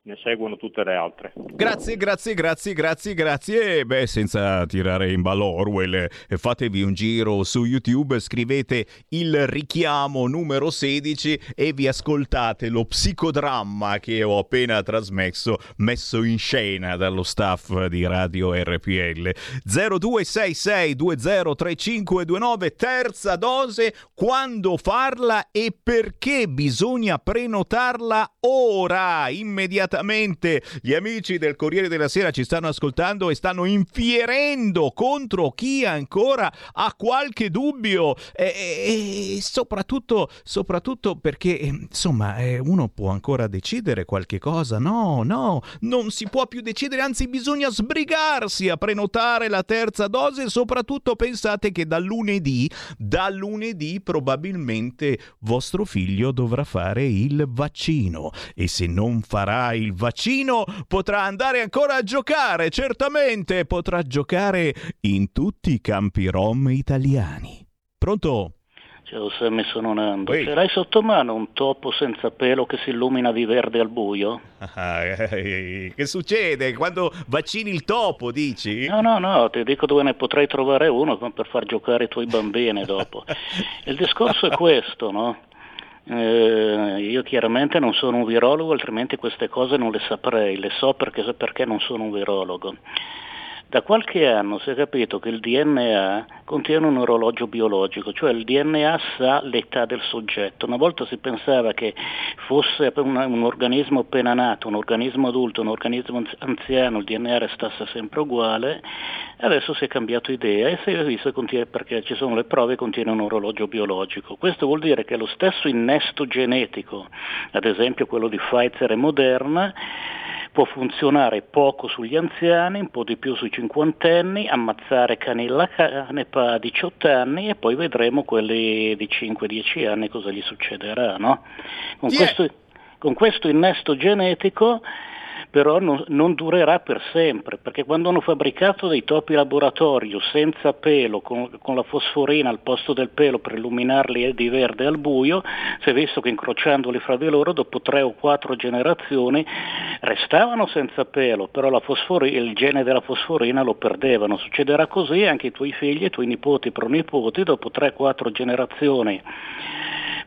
ne seguono tutte le altre. Grazie, grazie, grazie, grazie, grazie. E beh, senza tirare in ballo Orwell, eh, fatevi un giro su YouTube, scrivete il richiamo numero 16 e vi ascoltate lo psicodramma che ho appena trasmesso, messo in scena dallo staff di Radio RPL. 0266203529, terza dose, quando farla e perché bisogna prenotarla ora, immediatamente immediatamente. Gli amici del Corriere della Sera ci stanno ascoltando e stanno infierendo contro chi ancora ha qualche dubbio e, e, soprattutto, soprattutto perché insomma eh, uno può ancora decidere qualche cosa. No, no, non si può più decidere, anzi bisogna sbrigarsi a prenotare la terza dose. Soprattutto pensate che da lunedì, da lunedì probabilmente vostro figlio dovrà fare il vaccino e se non farà il vaccino potrà andare ancora a giocare, certamente potrà giocare in tutti i campi rom italiani. Pronto? Ciao Sammy, sono Nando. Ce l'hai sotto mano un topo senza pelo che si illumina di verde al buio? Ah, eh, che succede quando vaccini il topo, dici? No, no, no, ti dico dove ne potrei trovare uno per far giocare i tuoi bambini dopo. Il discorso è questo, no? Eh, io chiaramente non sono un virologo, altrimenti queste cose non le saprei, le so perché, perché non sono un virologo. Da qualche anno si è capito che il DNA contiene un orologio biologico, cioè il DNA sa l'età del soggetto. Una volta si pensava che fosse un, un organismo appena nato, un organismo adulto, un organismo anziano, il DNA restasse sempre uguale, adesso si è cambiato idea e si è visto contiene, perché ci sono le prove che contiene un orologio biologico. Questo vuol dire che lo stesso innesto genetico, ad esempio quello di Pfizer e Moderna, può funzionare poco sugli anziani, un po' di più sui cinquantenni, ammazzare canilla canepa a 18 anni e poi vedremo quelli di 5-10 anni cosa gli succederà. No? Con, questo, con questo innesto genetico però non, non, durerà per sempre, perché quando hanno fabbricato dei topi laboratorio senza pelo, con, con, la fosforina al posto del pelo per illuminarli di verde al buio, si è visto che incrociandoli fra di loro dopo tre o quattro generazioni restavano senza pelo, però il gene della fosforina lo perdevano. Succederà così anche ai tuoi figli, ai tuoi nipoti, pronipoti, dopo 3-4 generazioni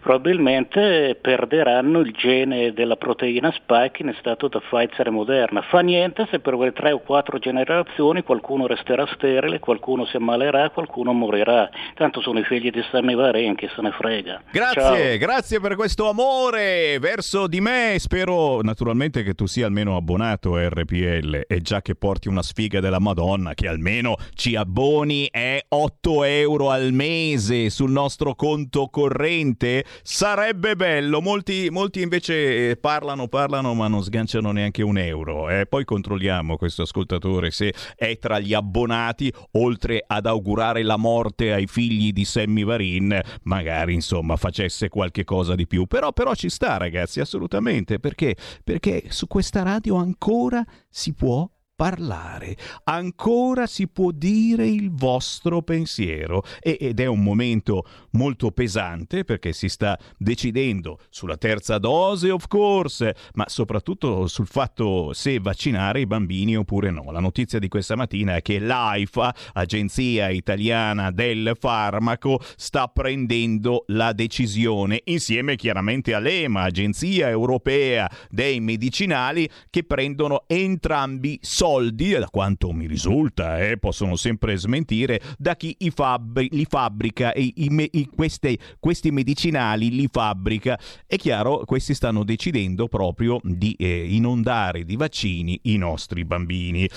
probabilmente perderanno il gene della proteina spike in stato da Pfizer e Moderna. Fa niente se per quelle tre o quattro generazioni qualcuno resterà sterile, qualcuno si ammalerà, qualcuno morirà. Tanto sono i figli di Sammy Varen, chi se ne frega. Grazie, Ciao. grazie per questo amore verso di me. Spero naturalmente che tu sia almeno abbonato a RPL e già che porti una sfiga della Madonna che almeno ci abboni è 8 euro al mese sul nostro conto corrente Sarebbe bello, molti, molti invece eh, parlano, parlano ma non sganciano neanche un euro. Eh. Poi controlliamo questo ascoltatore se è tra gli abbonati, oltre ad augurare la morte ai figli di Sammy Varin, magari insomma facesse qualche cosa di più. Però, però ci sta ragazzi, assolutamente, perché? Perché su questa radio ancora si può parlare, ancora si può dire il vostro pensiero ed è un momento molto pesante perché si sta decidendo sulla terza dose, of course, ma soprattutto sul fatto se vaccinare i bambini oppure no. La notizia di questa mattina è che l'AIFA, Agenzia Italiana del Farmaco, sta prendendo la decisione insieme chiaramente all'EMA, Agenzia Europea dei Medicinali, che prendono entrambi soldi soldi, da quanto mi risulta, eh, possono sempre smentire, da chi i fabbri- li fabbrica e i, i, queste, questi medicinali li fabbrica. È chiaro, questi stanno decidendo proprio di eh, inondare di vaccini i nostri bambini.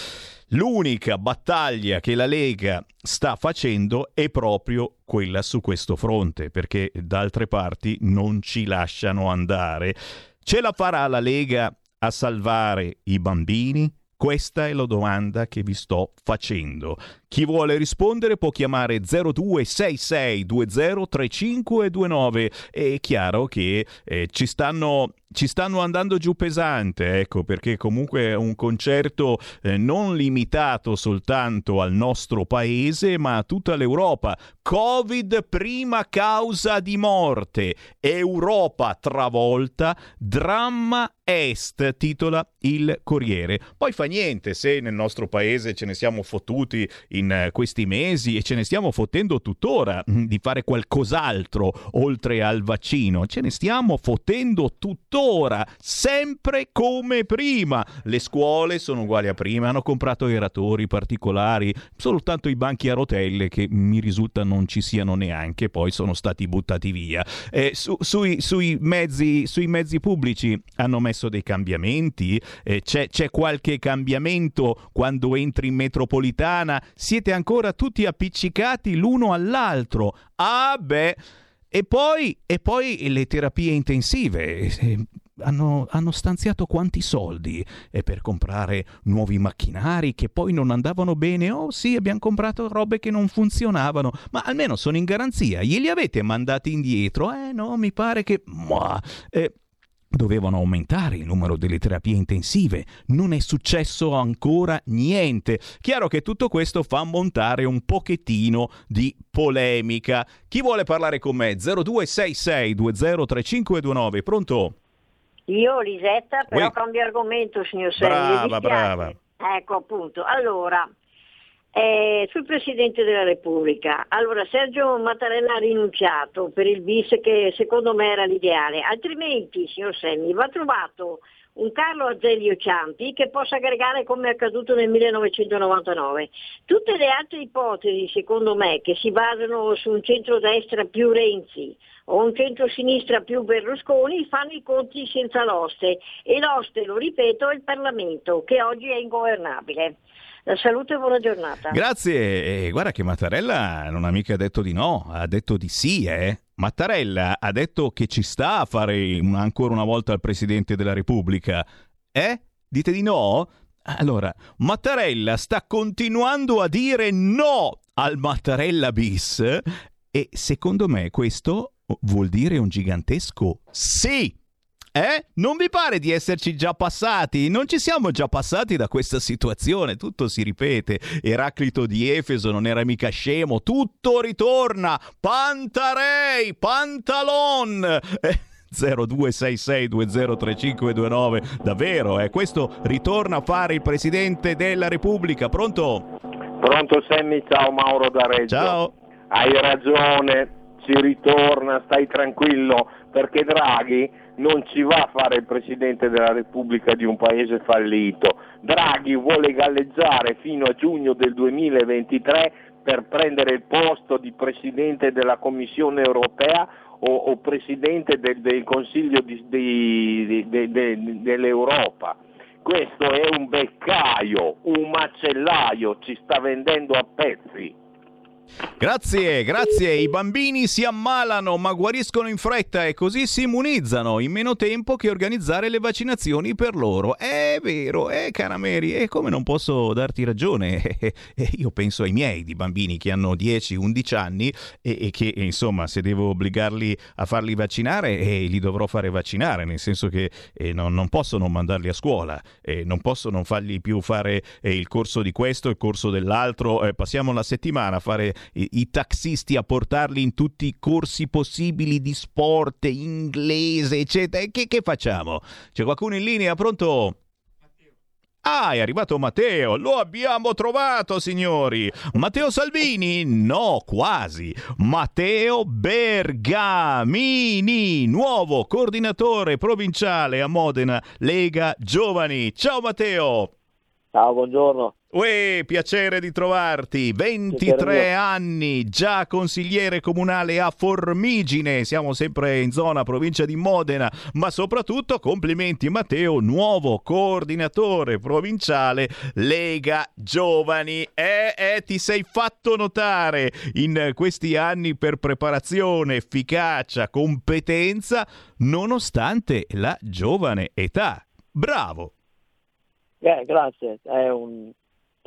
L'unica battaglia che la Lega sta facendo è proprio quella su questo fronte, perché da altre parti non ci lasciano andare. Ce la farà la Lega a salvare i bambini? Questa è la domanda che vi sto facendo. Chi vuole rispondere può chiamare 0266203529. È chiaro che eh, ci stanno ci stanno andando giù pesante, ecco, perché comunque è un concerto eh, non limitato soltanto al nostro paese, ma a tutta l'Europa. Covid prima causa di morte, Europa travolta, dramma est, titola il Corriere. Poi fa niente se nel nostro paese ce ne siamo fottuti in eh, questi mesi e ce ne stiamo fottendo tuttora mm, di fare qualcos'altro oltre al vaccino. Ce ne stiamo fottendo tuttora, sempre come prima. Le scuole sono uguali a prima, hanno comprato aeratori particolari, soltanto i banchi a rotelle che mi risulta non ci siano neanche, poi sono stati buttati via. Eh, su, sui, sui, mezzi, sui mezzi pubblici hanno messo dei cambiamenti, eh, c'è, c'è qualche cambiamento quando entri in metropolitana, siete ancora tutti appiccicati l'uno all'altro. Ah beh, e poi, e poi le terapie intensive. Eh, hanno, hanno, stanziato quanti soldi e per comprare nuovi macchinari che poi non andavano bene. Oh sì, abbiamo comprato robe che non funzionavano, ma almeno sono in garanzia. Glieli avete mandati indietro? Eh no, mi pare che... Eh, Dovevano aumentare il numero delle terapie intensive, non è successo ancora niente. Chiaro che tutto questo fa montare un pochettino di polemica. Chi vuole parlare con me? 0266203529, pronto? Io, Lisetta, però Ui. cambio argomento, signor Serri. Brava, brava. Ecco, appunto. Allora, eh, sul Presidente della Repubblica. Allora, Sergio Mattarella ha rinunciato per il bis che secondo me era l'ideale, altrimenti, signor Semmi, va trovato un Carlo Azeglio Ciampi che possa aggregare come è accaduto nel 1999. Tutte le altre ipotesi, secondo me, che si basano su un centro-destra più Renzi o un centro-sinistra più Berlusconi, fanno i conti senza l'oste e l'oste, lo ripeto, è il Parlamento, che oggi è ingovernabile. La salute e buona giornata. Grazie. E guarda che Mattarella non ha mica detto di no, ha detto di sì, eh. Mattarella ha detto che ci sta a fare ancora una volta il Presidente della Repubblica. Eh? Dite di no? Allora, Mattarella sta continuando a dire no al Mattarella bis e secondo me questo vuol dire un gigantesco sì Eh? Non vi pare di esserci già passati? Non ci siamo già passati da questa situazione, tutto si ripete. Eraclito di Efeso non era mica scemo, tutto ritorna. Pantarei, pantalon. Eh. 0266203529 davvero eh? questo ritorna a fare il presidente della repubblica pronto? pronto Sammy ciao Mauro da Reggio ciao hai ragione ci ritorna stai tranquillo perché Draghi non ci va a fare il Presidente della Repubblica di un paese fallito. Draghi vuole galleggiare fino a giugno del 2023 per prendere il posto di Presidente della Commissione europea o, o Presidente del, del Consiglio di, di, di, dell'Europa. Questo è un beccaio, un macellaio, ci sta vendendo a pezzi. Grazie, grazie. I bambini si ammalano ma guariscono in fretta e così si immunizzano in meno tempo che organizzare le vaccinazioni per loro. È vero, è carameri, e come non posso darti ragione? Io penso ai miei di bambini che hanno 10-11 anni e, e, che insomma se devo obbligarli a farli vaccinare eh, li dovrò fare vaccinare, nel senso che eh, non, non, posso non mandarli a scuola, eh, non posso non fargli più fare eh, il corso di questo, il corso dell'altro, eh, passiamo la settimana a fare i, i, taxisti a portarli in tutti i corsi possibili di sport, inglese, eccetera. Che, che facciamo? C'è qualcuno in linea? Pronto? Ah, è arrivato Matteo, lo abbiamo trovato, signori. Matteo Salvini? No, quasi. Matteo Bergamini, nuovo coordinatore provinciale a Modena, Lega Giovani. Ciao Matteo. Ciao, buongiorno. Uè, piacere di trovarti. 23 anni, già consigliere comunale a Formigine. Siamo sempre in zona provincia di Modena, ma soprattutto complimenti Matteo, nuovo coordinatore provinciale Lega Giovani. Eh, eh, ti sei fatto notare in questi anni per preparazione, efficacia, competenza, nonostante la giovane età. Bravo. Eh, grazie, è un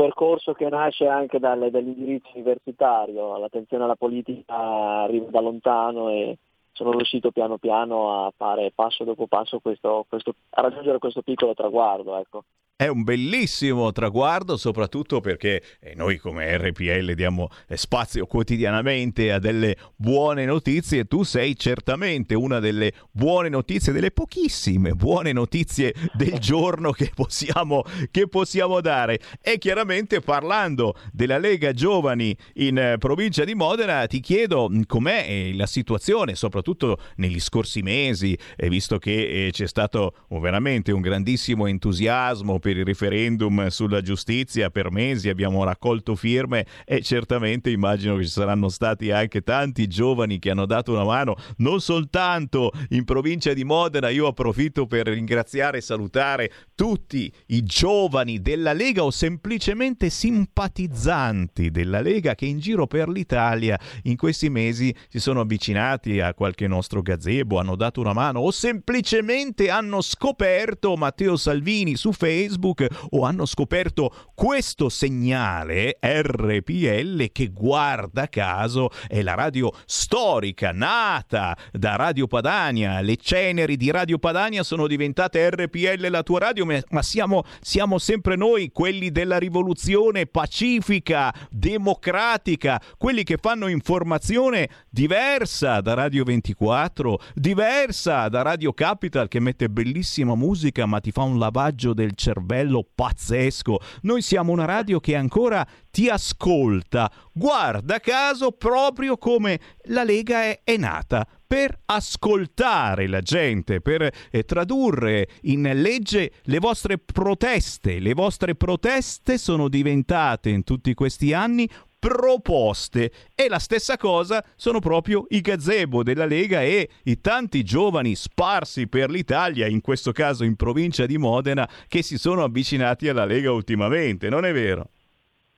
percorso che nasce anche dall'indirizzo universitario, l'attenzione alla politica arriva da lontano e sono riuscito piano piano a fare passo dopo passo questo, questo, a raggiungere questo piccolo traguardo. Ecco. È un bellissimo traguardo, soprattutto perché eh, noi come RPL diamo eh, spazio quotidianamente a delle buone notizie. Tu sei certamente una delle buone notizie, delle pochissime buone notizie del giorno che possiamo, che possiamo dare. E chiaramente parlando della Lega Giovani in eh, provincia di Modena, ti chiedo mm, com'è la situazione, soprattutto negli scorsi mesi, visto che c'è stato oh, veramente un grandissimo entusiasmo per il referendum sulla giustizia per mesi, abbiamo raccolto firme e certamente immagino che ci saranno stati anche tanti giovani che hanno dato una mano, non soltanto in provincia di Modena, io approfitto per ringraziare e salutare tutti i giovani della Lega o semplicemente simpatizzanti della Lega che in giro per l'Italia in questi mesi si sono avvicinati a qualche nostro gazebo, hanno dato una mano o semplicemente hanno scoperto Matteo Salvini su Facebook o hanno scoperto questo segnale RPL che guarda caso è la radio storica nata da Radio Padania. Le ceneri di Radio Padania sono diventate RPL la tua radio, ma siamo, siamo sempre noi quelli della rivoluzione pacifica, democratica, quelli che fanno informazione diversa da Radio 24, diversa da Radio Capital che mette bellissima musica ma ti fa un lavaggio del cervello pazzesco. Noi siamo una radio che ancora ti ascolta. Guarda caso proprio come la Lega è, è nata per ascoltare la gente, per eh, tradurre in legge le vostre proteste. Le vostre proteste sono diventate in tutti questi anni proposte. E la stessa cosa sono proprio i gazebo della Lega e i tanti giovani sparsi per l'Italia, in questo caso in provincia di Modena, che si sono avvicinati alla Lega ultimamente, non è vero?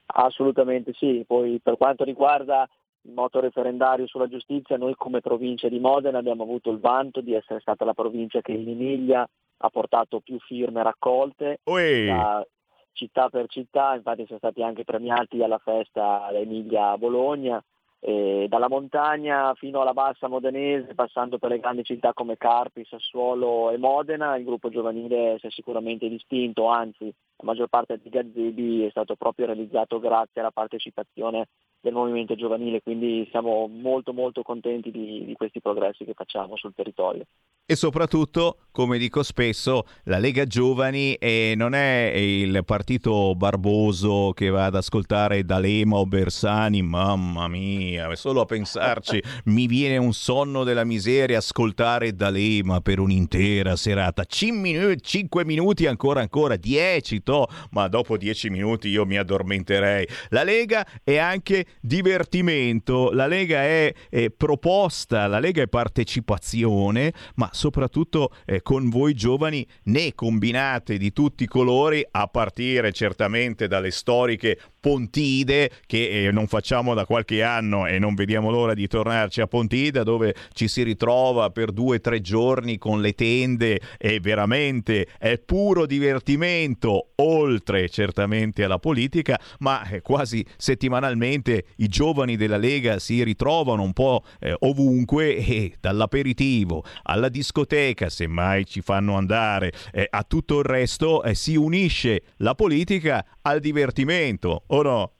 Assolutamente sì, poi per quanto riguarda il moto referendario sulla giustizia, noi come provincia di Modena abbiamo avuto il vanto di essere stata la provincia che in Emilia ha portato più firme raccolte da, città per città, infatti siamo stati anche premiati alla festa Emilia Bologna E dalla montagna fino alla bassa modenese, passando per le grandi città come Carpi, Sassuolo e Modena, il gruppo giovanile si è sicuramente distinto, anzi la maggior parte dei gazebi è stato proprio realizzato grazie alla partecipazione del movimento giovanile, quindi siamo molto molto contenti di, di questi progressi che facciamo sul territorio. E soprattutto, come dico spesso, la Lega Giovani eh, non è il partito barboso che va ad ascoltare D'Alema o Bersani, mamma mia, solo a pensarci mi viene un sonno della miseria ascoltare D'Alema per un'intera serata. 5 minuti ancora ancora, 10 to, ma dopo 10 minuti io mi addormenterei. La Lega è anche divertimento, la Lega è, è proposta, la Lega è partecipazione, ma soprattutto eh, con voi giovani ne combinate di tutti i colori, a partire certamente dalle storiche Pontide che eh, non facciamo da qualche anno e non vediamo l'ora di tornarci a Pontida dove ci si ritrova per due o tre giorni con le tende e veramente è puro divertimento oltre certamente alla politica ma eh, quasi settimanalmente i giovani della Lega si ritrovano un po' eh, ovunque e dall'aperitivo alla discoteca se mai ci fanno andare eh, a tutto il resto eh, si unisce la politica al divertimento o no?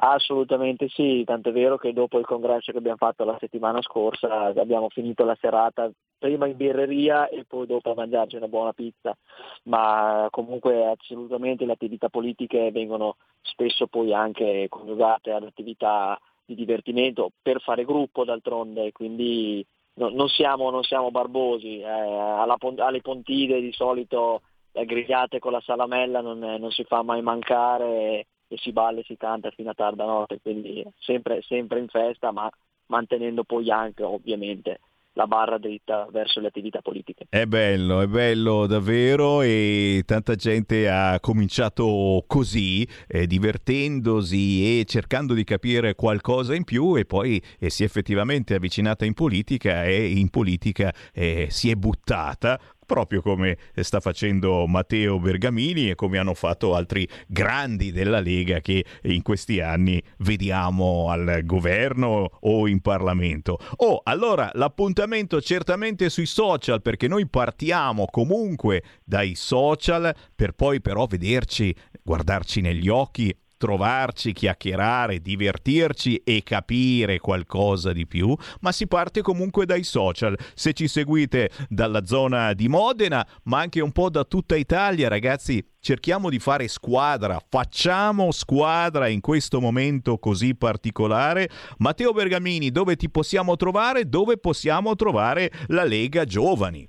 Assolutamente sì, tant'è vero che dopo il congresso che abbiamo fatto la settimana scorsa abbiamo finito la serata prima in birreria e poi dopo a mangiarci una buona pizza, ma comunque assolutamente le attività politiche vengono spesso poi anche coniugate ad attività di divertimento per fare gruppo d'altronde, quindi no, non, siamo, non, siamo, barbosi, eh, alla, alle Pontide di solito le grigliate con la salamella non, non si fa mai mancare e si balla e si canta fino a tarda notte, quindi sempre, sempre in festa, ma mantenendo poi anche ovviamente la barra dritta verso le attività politiche. È bello, è bello davvero e tanta gente ha cominciato così, eh, divertendosi e cercando di capire qualcosa in più e poi eh, si è effettivamente avvicinata in politica e in politica eh, si è buttata proprio come sta facendo Matteo Bergamini e come hanno fatto altri grandi della Lega che in questi anni vediamo al governo o in Parlamento. Oh, allora l'appuntamento certamente sui social perché noi partiamo comunque dai social per poi però vederci, guardarci negli occhi trovarci, chiacchierare, divertirci e capire qualcosa di più, ma si parte comunque dai social. Se ci seguite dalla zona di Modena, ma anche un po' da tutta Italia, ragazzi, cerchiamo di fare squadra, facciamo squadra in questo momento così particolare. Matteo Bergamini, dove ti possiamo trovare? Dove possiamo trovare la Lega Giovani?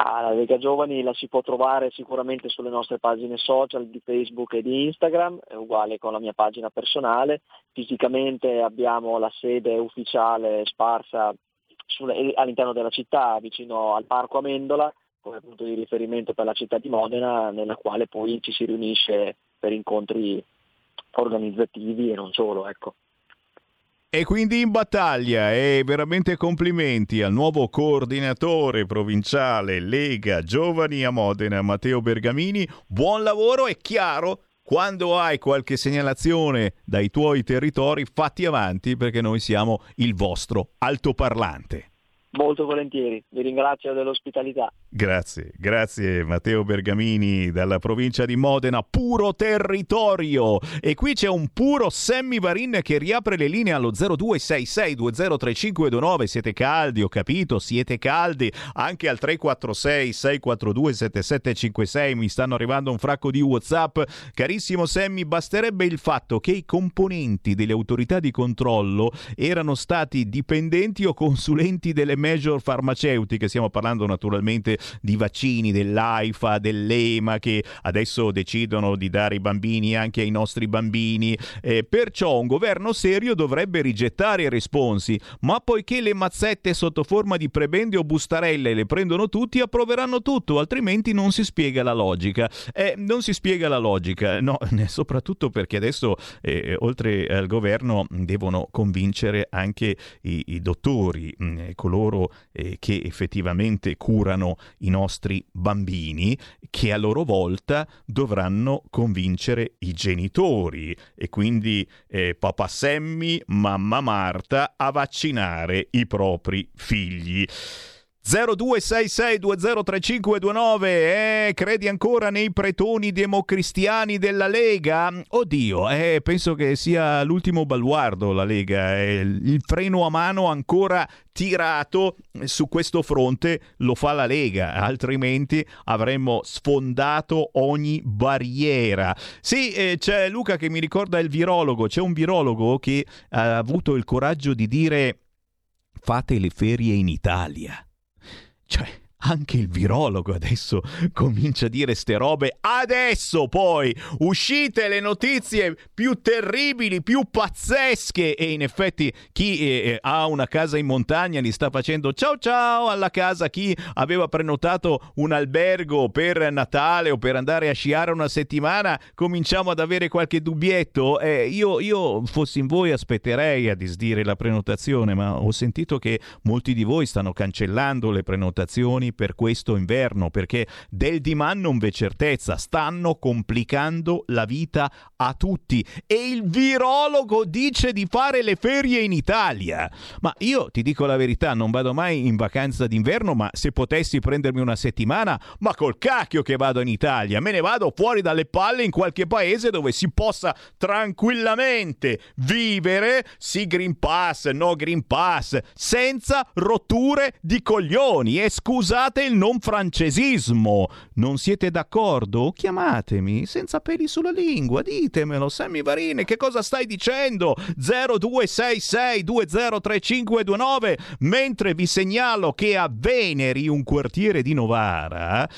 Ah, la Lega Giovani la si può trovare sicuramente sulle nostre pagine social di Facebook e di Instagram, è uguale con la mia pagina personale. Fisicamente abbiamo la sede ufficiale sparsa all'interno della città, vicino al Parco Amendola, come punto di riferimento per la città di Modena, nella quale poi ci si riunisce per incontri organizzativi e non solo. Ecco. E quindi in battaglia e veramente complimenti al nuovo coordinatore provinciale Lega Giovani a Modena, Matteo Bergamini. Buon lavoro, è chiaro. Quando hai qualche segnalazione dai tuoi territori, fatti avanti perché noi siamo il vostro altoparlante. Molto volentieri, vi ringrazio dell'ospitalità. Grazie, grazie Matteo Bergamini dalla provincia di Modena, puro territorio. E qui c'è un puro Sammy Varin che riapre le linee allo 0266203529. Siete caldi, ho capito, siete caldi. Anche al 346 642 7756 mi stanno arrivando un fracco di WhatsApp. Carissimo Sammy, basterebbe il fatto che i componenti delle autorità di controllo erano stati dipendenti o consulenti delle major farmaceutiche. Stiamo parlando naturalmente di vaccini dell'AIFA, dell'EMA che adesso decidono di dare i bambini anche ai nostri bambini. Eh, perciò un governo serio dovrebbe rigettare i responsi, ma poiché le mazzette sotto forma di prebende o bustarelle le prendono tutti, approveranno tutto, altrimenti non si spiega la logica. Eh, non si spiega la logica, no, soprattutto perché adesso eh, oltre al governo devono convincere anche i, i dottori, mm, coloro coloro eh, che effettivamente curano i nostri bambini, che a loro volta dovranno convincere i genitori e quindi eh, papà Sammy, mamma Marta a vaccinare i propri figli. 0266203529 eh, credi ancora nei pretoni democristiani della Lega? Oddio, eh, penso che sia l'ultimo baluardo la Lega, eh, il freno a mano ancora tirato su questo fronte lo fa la Lega, altrimenti avremmo sfondato ogni barriera. Sì, eh, c'è Luca che mi ricorda il virologo, c'è un virologo che ha avuto il coraggio di dire fate le ferie in Italia. Chai. Anche il virologo adesso comincia a dire ste robe. Adesso poi uscite le notizie più terribili, più pazzesche e in effetti chi eh, ha una casa in montagna gli sta facendo ciao ciao alla casa chi aveva prenotato un albergo per Natale o per andare a sciare una settimana cominciamo ad avere qualche dubbietto. Eh, io, io fossi in voi aspetterei a disdire la prenotazione ma ho sentito che molti di voi stanno cancellando le prenotazioni per questo inverno, perché del demand non v'è certezza, stanno complicando la vita a tutti e il virologo dice di fare le ferie in Italia. Ma io ti dico la verità, non vado mai in vacanza d'inverno, ma se potessi prendermi una settimana, ma col cacchio che vado in Italia, me ne vado fuori dalle palle in qualche paese dove si possa tranquillamente vivere, sì Green Pass, no Green Pass, senza rotture di coglioni e scusate Scusate il non francesismo. Non siete d'accordo? Chiamatemi senza peli sulla lingua, ditemelo. Sammy Varine, che cosa stai dicendo? 0266203529 mentre vi segnalo che a Veneri, un quartiere di Novara,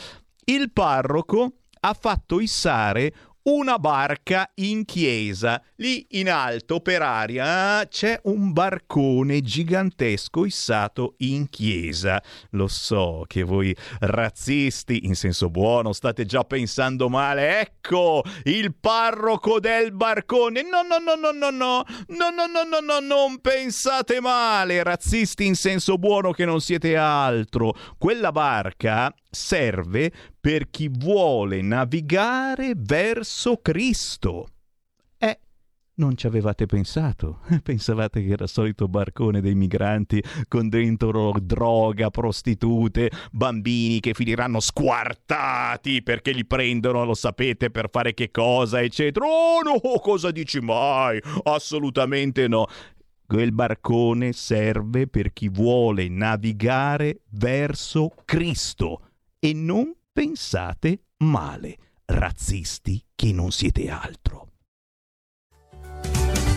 il parroco ha fatto issare una barca in chiesa. Lì in alto per aria c'è un barcone gigantesco issato in chiesa. Lo so che voi razzisti, in senso buono, state già pensando male. Ecco il parroco del barcone. No, no, no, no, no, no, no, no, no, no, no, non pensate male, razzisti in senso buono che non siete altro. Quella barca serve per chi vuole navigare verso Cristo. Eh, non ci avevate pensato. Pensavate che era il solito barcone dei migranti con dentro droga, prostitute, bambini che finiranno squartati perché li prendono, lo sapete, per fare che cosa, eccetera. Oh no, cosa dici mai? Assolutamente no. Quel barcone serve per chi vuole navigare verso Cristo e non pensate male, razzisti che non siete altro.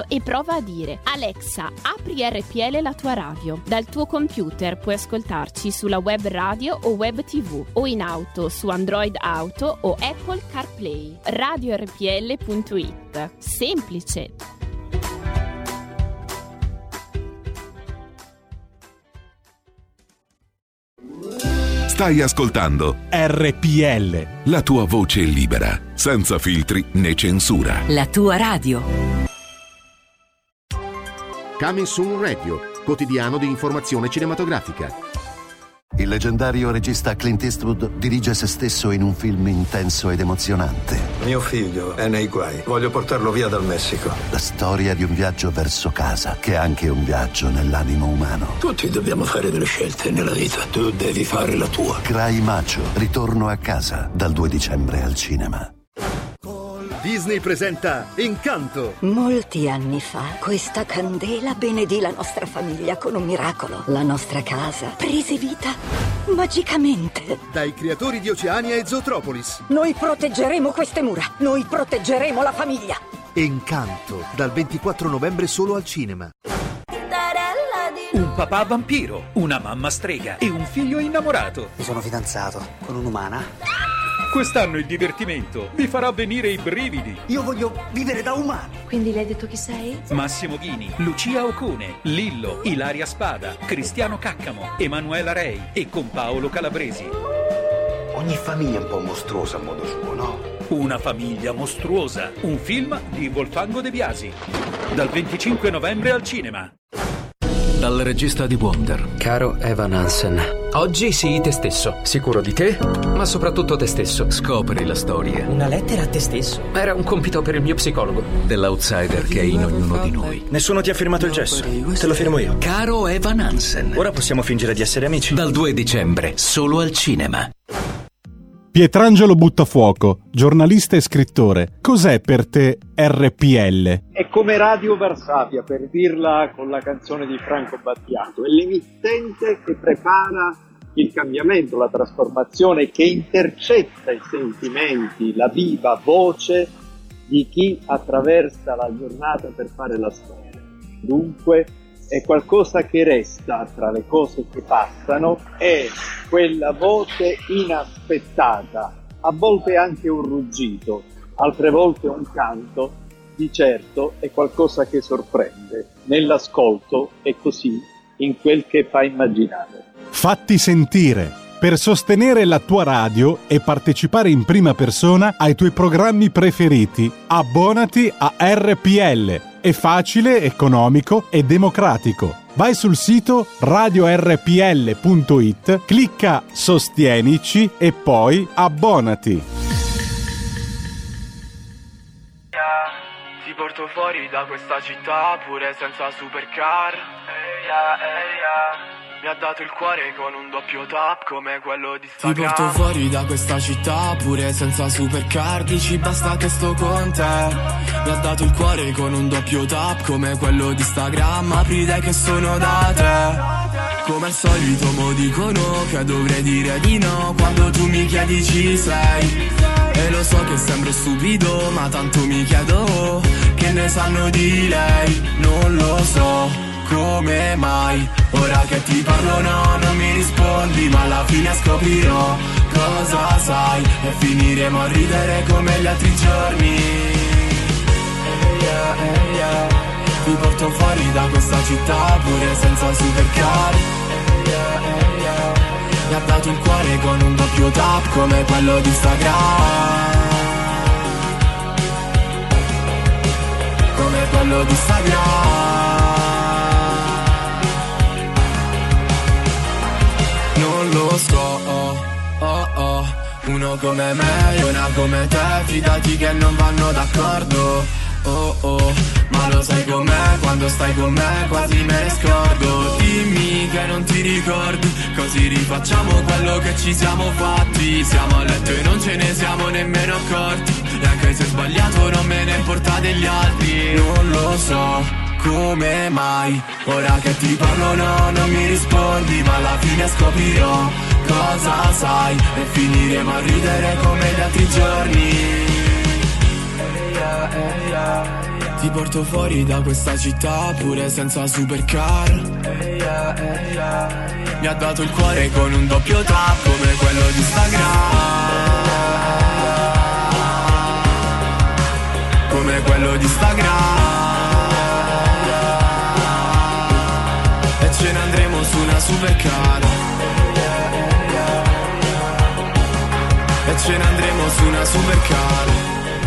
e prova a dire Alexa, apri RPL la tua radio. Dal tuo computer puoi ascoltarci sulla web radio o web tv o in auto su Android Auto o Apple CarPlay. RadioRPL.it. Semplice. Stai ascoltando RPL. la tua voce libera, senza filtri né censura. La tua radio. Coming Soon Radio, quotidiano di informazione cinematografica. Il leggendario regista Clint Eastwood dirige se stesso in un film intenso ed emozionante. Mio figlio è nei guai. Voglio portarlo via dal Messico. La storia di un viaggio verso casa, che è anche un viaggio nell'animo umano. Tutti dobbiamo fare delle scelte nella vita. Tu devi fare la tua. Cry Macho, ritorno a casa, dal 2 dicembre al cinema. Disney presenta Incanto. Molti anni fa questa candela benedì la nostra famiglia con un miracolo. La nostra casa prese vita magicamente. Dai creatori di Oceania e Zootropolis. Noi proteggeremo queste mura. Noi proteggeremo la famiglia. Incanto, dal 24 novembre solo al cinema. Un papà vampiro, una mamma strega e un figlio innamorato. Mi sono fidanzato con un'umana. Quest'anno il divertimento vi farà venire i brividi. Io voglio vivere da umano. Quindi le hai detto chi sei? Massimo Ghini, Lucia Ocone, Lillo, Ilaria Spada, Cristiano Caccamo, Emanuela Rei e con Paolo Calabresi. Ogni famiglia è un po' mostruosa a modo suo, no? Una famiglia mostruosa, un film di Wolfango De Biasi. Dal 25 novembre al cinema. Dal regista di Wonder. Caro Evan Hansen. Oggi sii te stesso, sicuro di te, ma soprattutto te stesso. Scopri la storia. Una lettera a te stesso? Era un compito per il mio psicologo. Dell'outsider che è in ognuno di noi. Nessuno ti ha firmato il gesso. Te lo firmo io. Caro Evan Hansen. Ora possiamo fingere di essere amici. Dal 2 dicembre, solo al cinema. Pietrangelo Buttafuoco, giornalista e scrittore. Cos'è per te RPL? È come Radio Varsavia, per dirla con la canzone di Franco Battiato. È l'emittente che prepara il cambiamento, la trasformazione, che intercetta i sentimenti, la viva voce di chi attraversa la giornata per fare la storia. Dunque, è qualcosa che resta tra le cose che passano, è quella voce inaspettata, a volte anche un ruggito, altre volte un canto, di certo è qualcosa che sorprende, nell'ascolto e così in quel che fa immaginare. Fatti sentire per sostenere la tua radio e partecipare in prima persona ai tuoi programmi preferiti. Abbonati a RPL. È facile, economico e democratico. Vai sul sito radiorpl.it, clicca Sostienici e poi abbonati. Ti porto fuori da questa città pure senza supercar. Eia, eia. Mi ha dato il cuore con un doppio tap come quello di Ti porto fuori da questa città pure senza supercar Dici basta che sto con te. Mi ha dato il cuore con un doppio tap come quello di Instagram. Apri dai che sono da te Come al solito mo dicono che dovrei dire di no Quando tu mi chiedi ci sei. E lo so che sembro stupido ma tanto mi chiedo Che ne sanno di lei Non lo so come mai? Ora che ti parlo no, non mi rispondi Ma alla fine scoprirò cosa sai. E finiremo a ridere come gli altri giorni. Eia, eia Ti porto fuori da questa città pure senza supercar Eia, eia Mi ha dato il cuore con un doppio tap come quello di Instagram. Come quello di Instagram non lo so. Oh, oh, oh. Uno come me e una come te Fidati che non vanno d'accordo. Oh oh. Ma lo sai com'è quando stai con me Quasi me ne scordo. Dimmi che non ti ricordi Così rifacciamo quello che ci siamo fatti. Siamo a letto e non ce ne siamo nemmeno accorti. E anche se sbagliato non me ne importa degli altri. Non lo so come mai Ora che ti parlo no, non mi rispondi Ma alla fine scoprirò cosa sai E finiremo a ridere come gli altri giorni. Ti porto fuori da questa città pure senza supercar. Mi ha dato il cuore con un doppio tap come quello di Instagram Come quello di Instagram andremo su una supercar E ce ne andremo su una supercar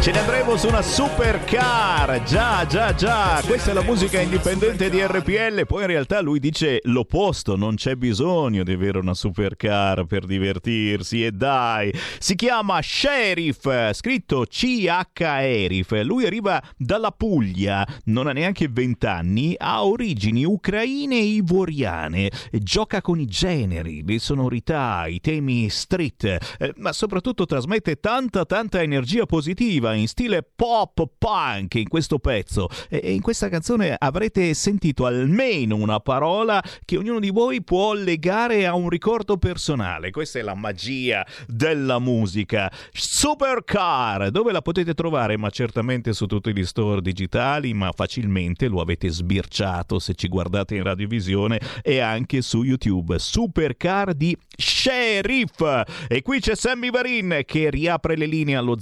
Ce ne andremo su una supercar, già, già, già. Questa è la musica indipendente di RPL. Poi in realtà lui dice l'opposto, non c'è bisogno di avere una supercar per divertirsi. E dai, si chiama Sheriff, scritto C-H-Erif. Lui arriva dalla Puglia, non ha neanche 20 anni, ha origini ucraine e ivoriane. Gioca con i generi, le sonorità, i temi street, eh, ma soprattutto trasmette tanta, tanta energia positiva in stile pop punk in questo pezzo e in questa canzone avrete sentito almeno una parola che ognuno di voi può legare a un ricordo personale. Questa è la magia della musica. Supercar, dove la potete trovare? Ma certamente su tutti gli store digitali, ma facilmente lo avete sbirciato se ci guardate in radiovisione e anche su YouTube. Supercar di Sheriff. E qui c'è Sammy Varin che riapre le linee allo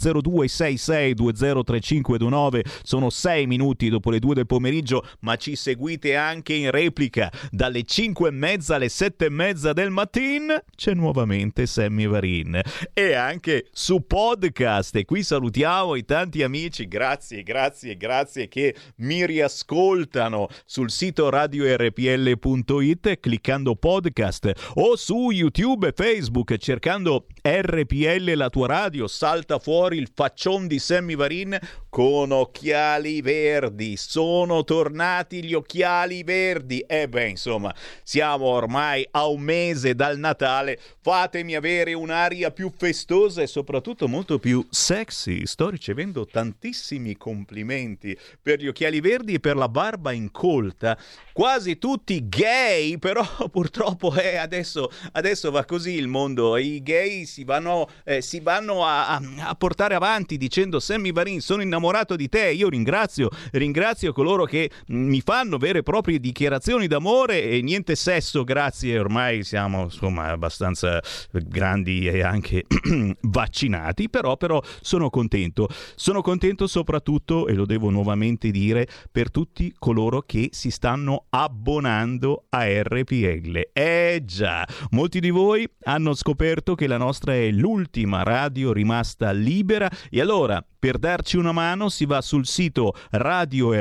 0266203529. Sono 6 minuti dopo le 2 del pomeriggio, ma ci seguite anche in replica dalle 5 e mezza alle 7 e mezza del mattino. C'è nuovamente Sammy Varin e anche su podcast. E qui salutiamo i tanti amici. Grazie, grazie, grazie che mi riascoltano sul sito radiorpl.it cliccando podcast o su YouTube e Facebook cercando RPL la tua radio. Salta fuori il faccion di Sammy Varin con occhiali verdi. Sono tornati gli occhiali verdi. E beh, insomma, siamo ormai a un mese dal Natale. Fatemi avere un'aria più festosa e soprattutto molto più sexy. Sto ricevendo tantissimi complimenti per gli occhiali verdi e per la barba incolta. Quasi tutti gay, però purtroppo eh, adesso, adesso va così il mondo. I gay si vanno, eh, si vanno a, a, portare avanti dicendo Sammy Varin sono innamorato di te. Io ringrazio, ringrazio coloro che mi fanno vere e proprie dichiarazioni d'amore e niente sesso, grazie. Ormai siamo insomma abbastanza grandi e anche vaccinati, però, però sono contento. Sono contento soprattutto, e lo devo nuovamente dire, per tutti coloro che si stanno abbonando a RPL. Eh già, molti di voi hanno scoperto che la nostra è l'ultima radio rimasta libera e allora per darci una mano si va sul sito radiorpl.it,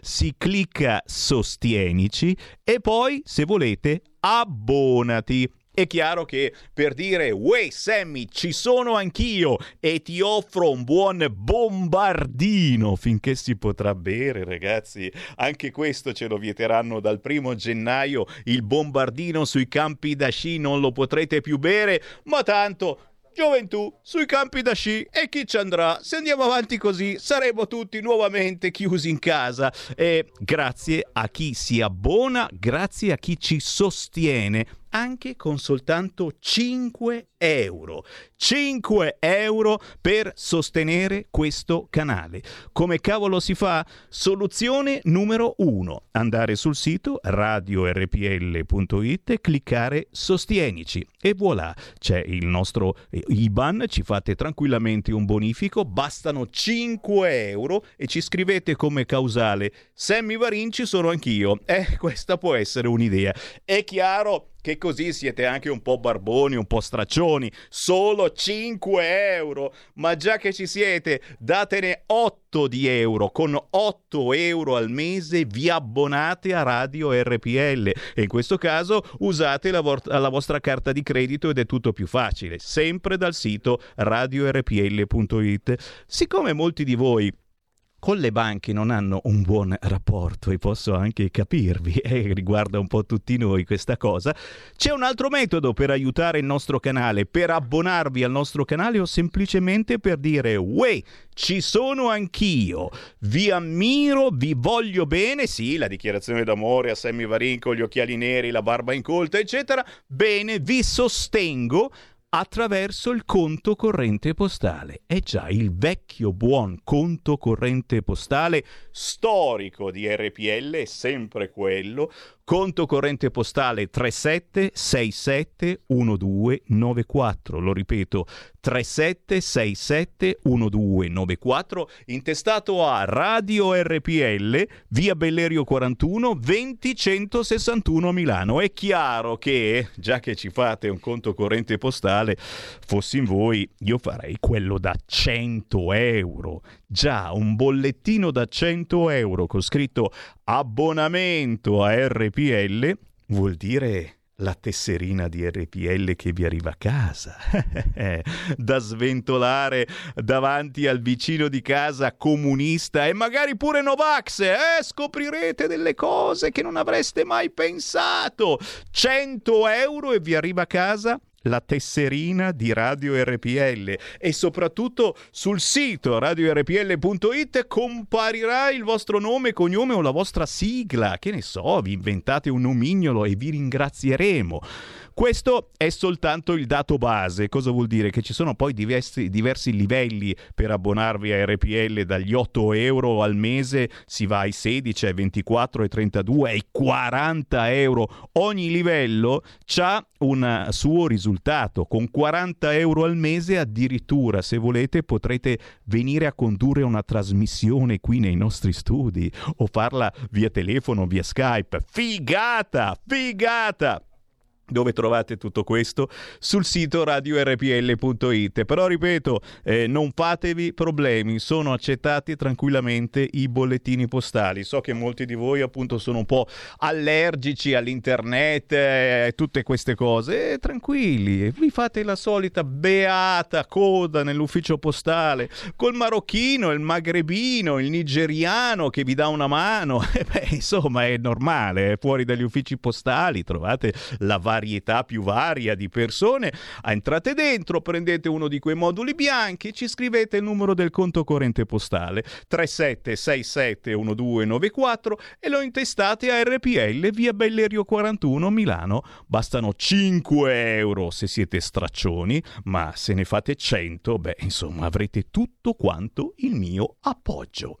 si clicca Sostienici e poi, se volete, abbonati. È chiaro che per dire Uè Sammy ci sono anch'io e ti offro un buon bombardino finché si potrà bere ragazzi anche questo ce lo vieteranno dal primo gennaio il bombardino sui campi da sci non lo potrete più bere ma tanto Gioventù sui campi da sci e chi ci andrà? Se andiamo avanti così saremo tutti nuovamente chiusi in casa. E grazie a chi si abbona, grazie a chi ci sostiene anche con soltanto 5 euro. 5 euro per sostenere questo canale. Come cavolo si fa? Soluzione numero 1. Andare sul sito radiorpl.it cliccare Sostienici. E voilà, c'è il nostro IBAN, ci fate tranquillamente un bonifico, bastano 5 euro e ci scrivete come causale Sammy Varin ci sono anch'io. Eh, questa può essere un'idea. È chiaro che così siete anche un po' barboni, un po' straccioni. Solo 5 euro. Ma già che ci siete, datene 8 di euro. Con 8 euro al mese vi abbonate a Radio RPL. E in questo caso usate la, vo- la vostra carta di credito ed è tutto più facile. Sempre dal sito radiorpl.it. Siccome molti di voi con le banche non hanno un buon rapporto e posso anche capirvi, e riguarda un po' tutti noi questa cosa, c'è un altro metodo per aiutare il nostro canale, per abbonarvi al nostro canale o semplicemente per dire uè, ci sono anch'io, vi ammiro, vi voglio bene, sì, la dichiarazione d'amore a Sammy Varin con gli occhiali neri, la barba incolta, eccetera, bene, vi sostengo attraverso il conto corrente postale. È già il vecchio buon conto corrente postale storico di RPL, sempre quello, Conto corrente postale 37671294, lo ripeto, 37671294, intestato a Radio RPL, via Bellerio 41, 20161 Milano. È chiaro che, già che ci fate un conto corrente postale, fossi in voi, io farei quello da 100 euro. Già, un bollettino da 100 euro con scritto abbonamento a RPL vuol dire la tesserina di RPL che vi arriva a casa, da sventolare davanti al vicino di casa comunista e magari pure Novax, eh? scoprirete delle cose che non avreste mai pensato. 100 euro e vi arriva a casa la tesserina di Radio RPL e soprattutto sul sito radiorpl.it comparirà il vostro nome, cognome o la vostra sigla. Che ne so, vi inventate un nomignolo e vi ringrazieremo. Questo è soltanto il dato base, cosa vuol dire? Che ci sono poi diversi, diversi, livelli per abbonarvi a RPL, dagli 8 euro al mese si va ai 16, ai 24, ai 32, ai 40 euro. Ogni livello ha un suo risultato. Con 40 euro al mese addirittura, se volete, potrete venire a condurre una trasmissione qui nei nostri studi o farla via telefono, via Skype. Figata, figata! Dove trovate tutto questo? Sul sito radiorpl.it. Però ripeto, eh, non fatevi problemi, sono accettati tranquillamente i bollettini postali. So che molti di voi appunto sono un po' allergici all'internet e eh, tutte queste cose. Eh, tranquilli, vi fate la solita beata coda nell'ufficio postale col marocchino, il magrebino, il nigeriano che vi dà una mano. Eh, beh, insomma, è normale, fuori dagli uffici postali trovate la varietà più varia di persone. Entrate dentro, prendete uno di quei moduli bianchi, ci scrivete il numero del conto corrente postale 37671294 e lo intestate a RPL via Bellerio 41 Milano. Bastano 5 euro se siete straccioni, ma se ne fate 100, beh, insomma, avrete tutto quanto il mio appoggio.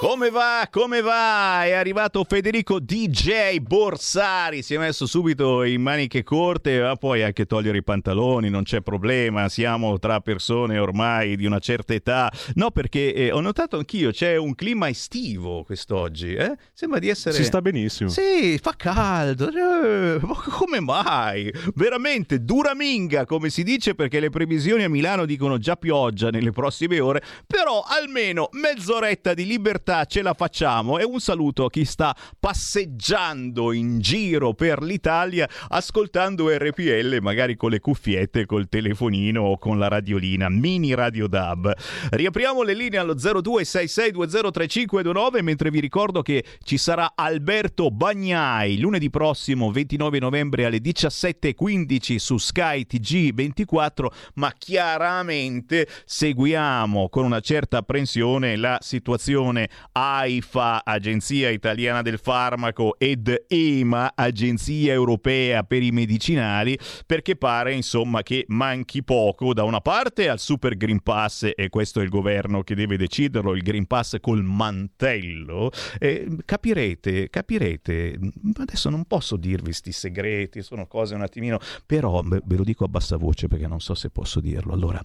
Come va? Come va? È arrivato Federico DJ Borsari, si è messo subito in maniche corte, ma poi anche togliere i pantaloni, non c'è problema, siamo tra persone ormai di una certa età. No, perché eh, ho notato anch'io, c'è un clima estivo quest'oggi, eh? Sembra di essere... Si sta benissimo. Sì, fa caldo, eh, come mai? Veramente dura minga, come si dice, perché le previsioni a Milano dicono già pioggia nelle prossime ore, però almeno mezz'oretta di libertà realtà ce la facciamo e un saluto a chi sta passeggiando in giro per l'Italia ascoltando RPL magari con le cuffiette, col telefonino o con la radiolina, mini radio DAB. Riapriamo le linee allo 0266203529 mentre vi ricordo che ci sarà Alberto Bagnai lunedì prossimo 29 novembre alle 17.15 su Sky TG24 ma chiaramente seguiamo con una certa apprensione la situazione AIFA, Agenzia Italiana del Farmaco, ed EMA, Agenzia Europea per i Medicinali, perché pare insomma che manchi poco da una parte al Super Green Pass, e questo è il governo che deve deciderlo, il Green Pass col mantello, eh, capirete, capirete, adesso non posso dirvi sti segreti, sono cose un attimino, però ve lo dico a bassa voce perché non so se posso dirlo. Allora,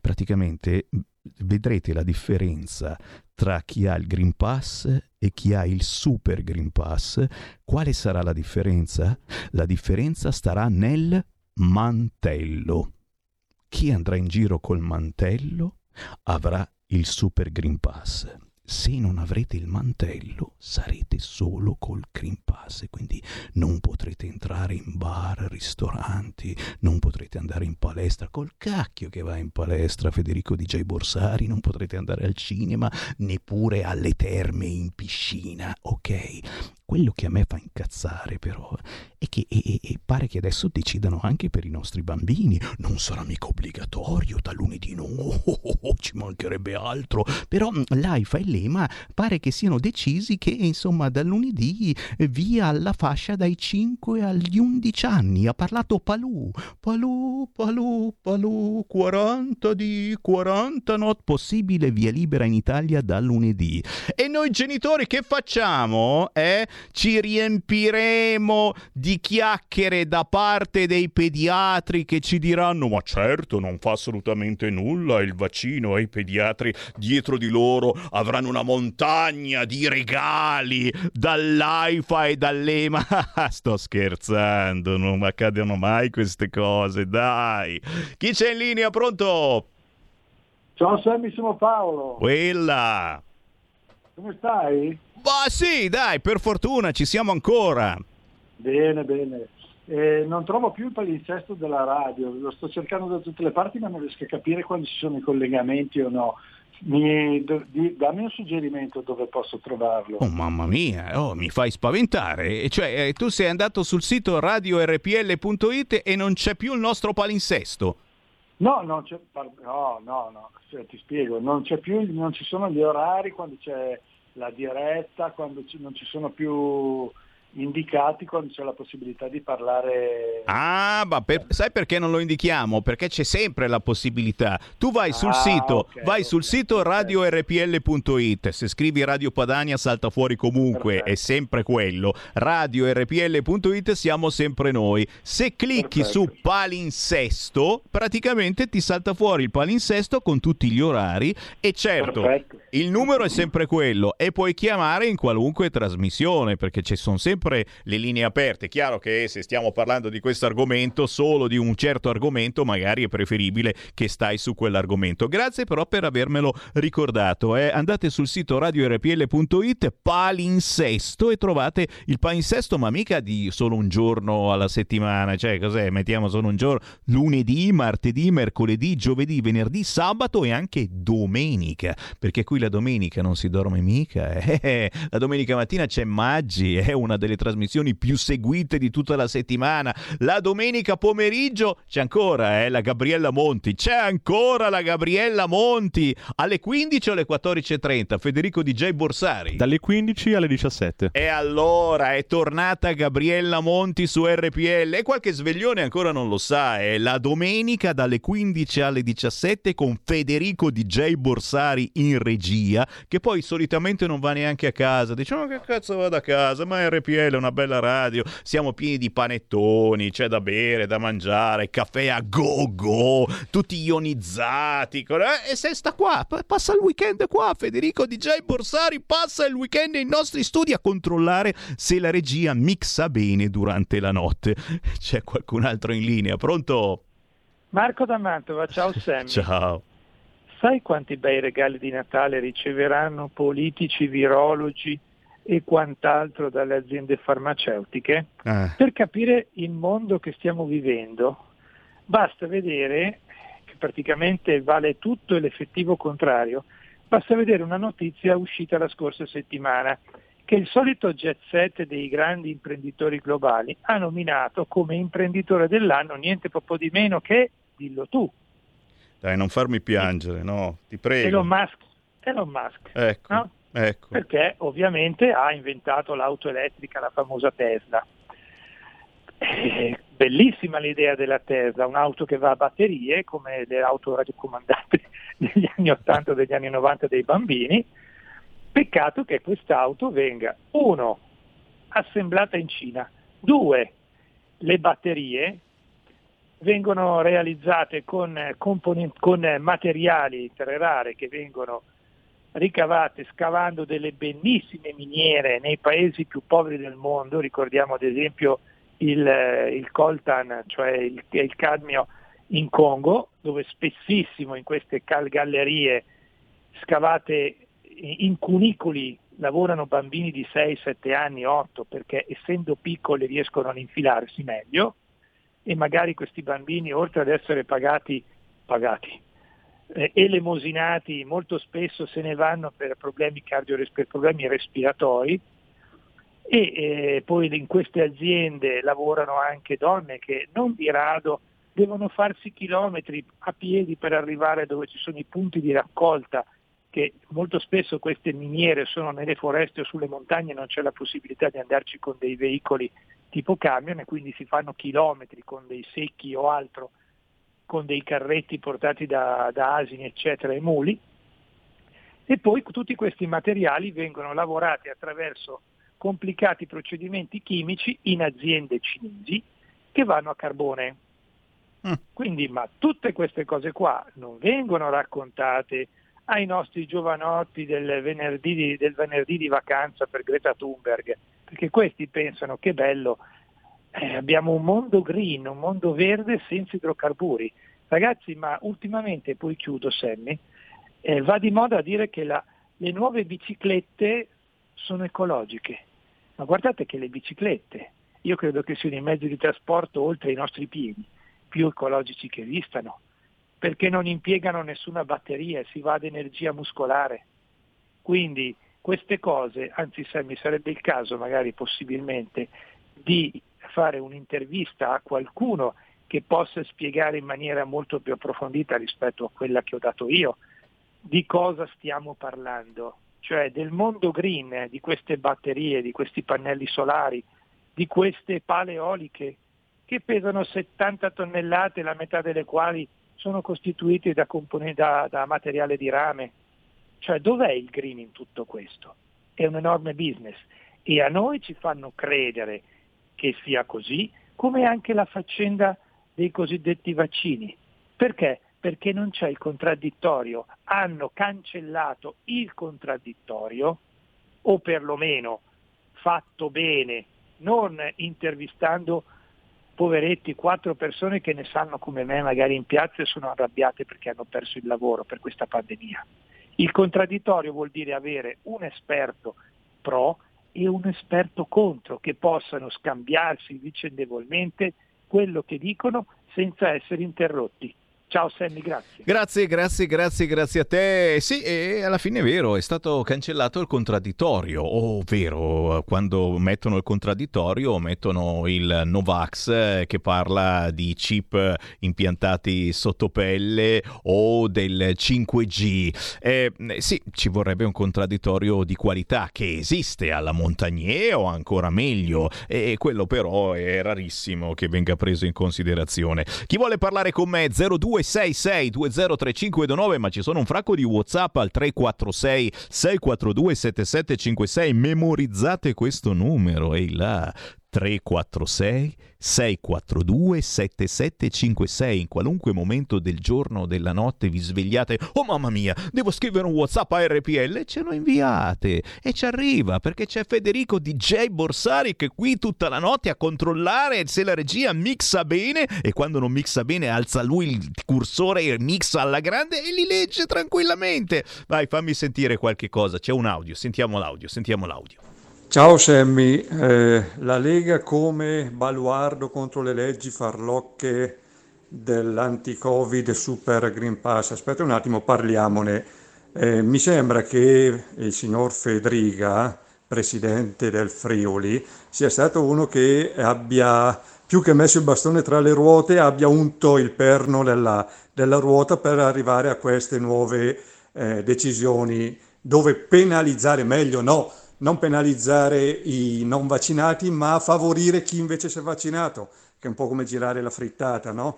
praticamente vedrete la differenza tra chi ha il Green Pass e chi ha il Super Green Pass. Quale sarà la differenza? La differenza starà nel mantello. Chi andrà in giro col mantello avrà il Super Green Pass se non avrete il mantello sarete solo col Green Pass quindi non potrete entrare in bar, ristoranti, non potrete andare in palestra, col cacchio che va in palestra Federico DJ Borsari, non potrete andare al cinema, neppure alle terme in piscina, ok? Quello che a me fa incazzare però è che e, e pare che adesso decidano anche per i nostri bambini. Non sarà mica obbligatorio da lunedì, no, oh, oh, oh, ci mancherebbe altro. Però mm, l'AIFA e l'EMA pare che siano decisi che insomma da lunedì via alla fascia dai 5 agli 11 anni. Ha parlato Palù, Palù, Palù, Palù, 40 di 40 not possibile via libera in Italia da lunedì. E noi genitori che facciamo? Eh? Ci riempiremo di chiacchiere da parte dei pediatri che ci diranno ma certo non fa assolutamente nulla il vaccino e i pediatri dietro di loro avranno una montagna di regali dall'AIFA e dall'EMA. Sto scherzando, non accadono mai queste cose, dai. Chi c'è in linea? Pronto? Ciao Sammy, sono Paolo. Quella. Come stai? Ma sì, dai, per fortuna ci siamo ancora. Bene, bene. Eh, non trovo più il palinsesto della radio, lo sto cercando da tutte le parti ma non riesco a capire quando ci sono i collegamenti o no. Mi, do, di, dammi un suggerimento dove posso trovarlo. Oh mamma mia, oh, mi fai spaventare. Cioè, eh, tu sei andato sul sito radiorpl.it e non c'è più il nostro palinsesto. No, no, no, no, cioè, ti spiego, non, c'è più, non ci sono gli orari quando c'è la diretta, quando ci- non ci sono più indicati, quando c'è la possibilità di parlare. Ah, ma per- sai perché non lo indichiamo? Perché c'è sempre la possibilità. Tu vai sul Ah, sito, ok, vai sul sito radiorpl.it. Se scrivi Radio Padania salta fuori comunque, è sempre quello. Radiorpl.it siamo sempre noi. Se clicchi su palinsesto, praticamente ti salta fuori il palinsesto con tutti gli orari e certo, Perfetto. il numero è sempre quello e puoi chiamare in qualunque trasmissione perché ci sono sempre le linee aperte. Chiaro che se stiamo parlando di questo argomento, solo di un certo argomento, magari è preferibile che stai su quell'argomento. Grazie però per avermelo ricordato. eh. Andate sul sito radiorpl.it, palinsesto e trovate il palinsesto, ma mica di solo un giorno alla settimana. Cioè, cos'è? Mettiamo solo un giorno. Lunedì, martedì, mercoledì, giovedì, venerdì, sabato e anche domenica. Perché qui la domenica non si dorme mica. eh. La domenica mattina c'è Maggi, è una delle trasmissioni più seguite di tutta la settimana. La domenica pomeriggio c'è ancora eh, la Gabriella Monti. C'è ancora la Gabriella Monti. Alle 15 o alle 14.30. Federico DJ Borsari. Dalle 15 alle 17. E allora è tornata Gabriella Monti su RPL e qualche sveglione ancora non lo sa, è la domenica dalle 15 alle 17 con Federico DJ Borsari in regia, che poi solitamente non va neanche a casa, diciamo che cazzo vado a casa, ma RPL è una bella radio, siamo pieni di panettoni, c'è da bere, da mangiare, caffè a go go, tutti ionizzati, eh, e se sta qua, pa- passa il weekend qua, Federico DJ Borsari passa il weekend nei nostri studi a controllare se la regia mixa bene durante la notte. C'è qualcun altro in linea, pronto? Marco da Mantova, ciao Sammy. Ciao. Sai quanti bei regali di Natale riceveranno politici, virologi e quant'altro dalle aziende farmaceutiche? Eh. Per capire il mondo che stiamo vivendo, basta vedere, che praticamente vale tutto e l'effettivo contrario, basta vedere una notizia uscita la scorsa settimana, che il solito jet set dei grandi imprenditori globali ha nominato come imprenditore dell'anno niente proprio di meno che, dillo tu, Dai, non farmi piangere, no, ti prego. Elon Musk. Elon Musk. Ecco, no? Ecco. Perché ovviamente ha inventato l'auto elettrica, la famosa Tesla. Eh, bellissima l'idea della Tesla, un'auto che va a batterie come le auto radiocomandate degli anni 80 degli anni 90 dei bambini. Peccato che quest'auto venga, uno, assemblata in Cina, due, le batterie vengono realizzate con, eh, con eh, materiali terre rare che vengono ricavate scavando delle bellissime miniere nei paesi più poveri del mondo, ricordiamo ad esempio il, eh, il coltan, cioè il, il cadmio in Congo, dove spessissimo in queste cal- gallerie scavate in cunicoli lavorano bambini di 6, 7 anni, 8, perché essendo piccoli riescono ad infilarsi meglio e magari questi bambini, oltre ad essere pagati, pagati eh, elemosinati, molto spesso se ne vanno per problemi, cardiores- problemi respiratori. E eh, poi in queste aziende lavorano anche donne che non di rado devono farsi chilometri a piedi per arrivare dove ci sono i punti di raccolta che molto spesso queste miniere sono nelle foreste o sulle montagne, non c'è la possibilità di andarci con dei veicoli tipo camion e quindi si fanno chilometri con dei secchi o altro, con dei carretti portati da, da asini eccetera e muli e poi tutti questi materiali vengono lavorati attraverso complicati procedimenti chimici in aziende cinesi che vanno a carbone. Quindi, ma tutte queste cose qua non vengono raccontate ai nostri giovanotti del venerdì, di, del venerdì di vacanza per Greta Thunberg, perché questi pensano che bello, eh, abbiamo un mondo green, un mondo verde senza idrocarburi. Ragazzi, ma ultimamente, poi chiudo Sammy, eh, va di moda a dire che la, le nuove biciclette sono ecologiche, ma guardate che le biciclette, io credo che siano i mezzi di trasporto oltre ai nostri piedi, più ecologici che esistano. perché non impiegano nessuna batteria e si va ad energia muscolare. Quindi queste cose, anzi mi sarebbe il caso magari possibilmente di fare un'intervista a qualcuno che possa spiegare in maniera molto più approfondita rispetto a quella che ho dato io di cosa stiamo parlando, cioè del mondo green, di queste batterie, di questi pannelli solari, di queste pale eoliche che pesano 70 tonnellate, la metà delle quali sono costituite da, da, da materiale di rame. Cioè dov'è il green in tutto questo? È un enorme business e a noi ci fanno credere che sia così, come anche la faccenda dei cosiddetti vaccini. Perché? Perché non c'è il contraddittorio. Hanno cancellato il contraddittorio, o perlomeno fatto bene, non intervistando poveretti, quattro persone che ne sanno come me magari in piazza e sono arrabbiate perché hanno perso il lavoro per questa pandemia. Il contraddittorio vuol dire avere un esperto pro e un esperto contro che possano scambiarsi vicendevolmente quello che dicono senza essere interrotti. Ciao Sammy, grazie. Grazie, grazie, grazie, grazie a te. Sì, e alla fine è vero, è stato cancellato il contraddittorio, ovvero quando mettono il contraddittorio mettono il Novax eh, che parla di chip impiantati sotto pelle o del 5G. Eh, sì, ci vorrebbe un contraddittorio di qualità che esiste alla Montagnier o ancora meglio, e quello però è rarissimo che venga preso in considerazione. Chi vuole parlare con me 02 266 203529 ma ci sono un fracco di whatsapp al 346 642 7756 memorizzate questo numero ehi là 346 642 7756 in qualunque momento del giorno o della notte vi svegliate oh mamma mia devo scrivere un whatsapp a RPL ce lo inviate. E ci arriva perché c'è Federico DJ Borsari che qui tutta la notte a controllare se la regia mixa bene e quando non mixa bene alza lui il cursore e mixa alla grande e li legge tranquillamente. Vai fammi sentire qualche cosa. C'è un audio sentiamo l'audio sentiamo l'audio Ciao Sammy, eh, la Lega come baluardo contro le leggi farlocche dell'anti-Covid Super Green Pass. Aspetta un attimo, parliamone. Eh, mi sembra che il signor Fedriga, presidente del Friuli, sia stato uno che abbia più che messo il bastone tra le ruote, abbia unto il perno della, della ruota per arrivare a queste nuove eh, decisioni dove penalizzare meglio no non penalizzare i non vaccinati, ma favorire chi invece si è vaccinato, che è un po' come girare la frittata, no?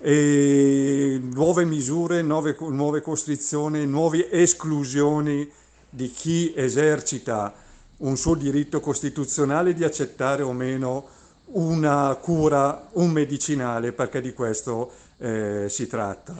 E nuove misure, nuove, nuove costrizioni, nuove esclusioni di chi esercita un suo diritto costituzionale di accettare o meno una cura, un medicinale, perché di questo eh, si tratta.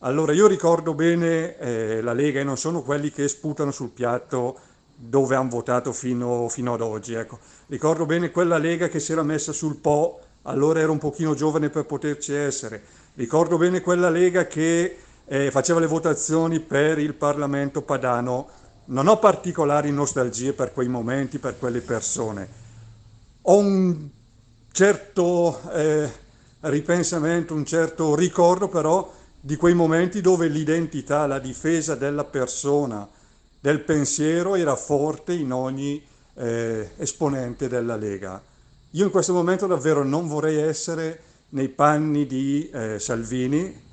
Allora io ricordo bene eh, la Lega e non sono quelli che sputano sul piatto dove hanno votato fino, fino ad oggi. Ecco. Ricordo bene quella Lega che si era messa sul Po, allora ero un pochino giovane per poterci essere. Ricordo bene quella Lega che eh, faceva le votazioni per il Parlamento padano. Non ho particolari nostalgie per quei momenti, per quelle persone. Ho un certo eh, ripensamento, un certo ricordo però di quei momenti dove l'identità, la difesa della persona, del pensiero era forte in ogni eh, esponente della Lega. Io in questo momento davvero non vorrei essere nei panni di eh, Salvini,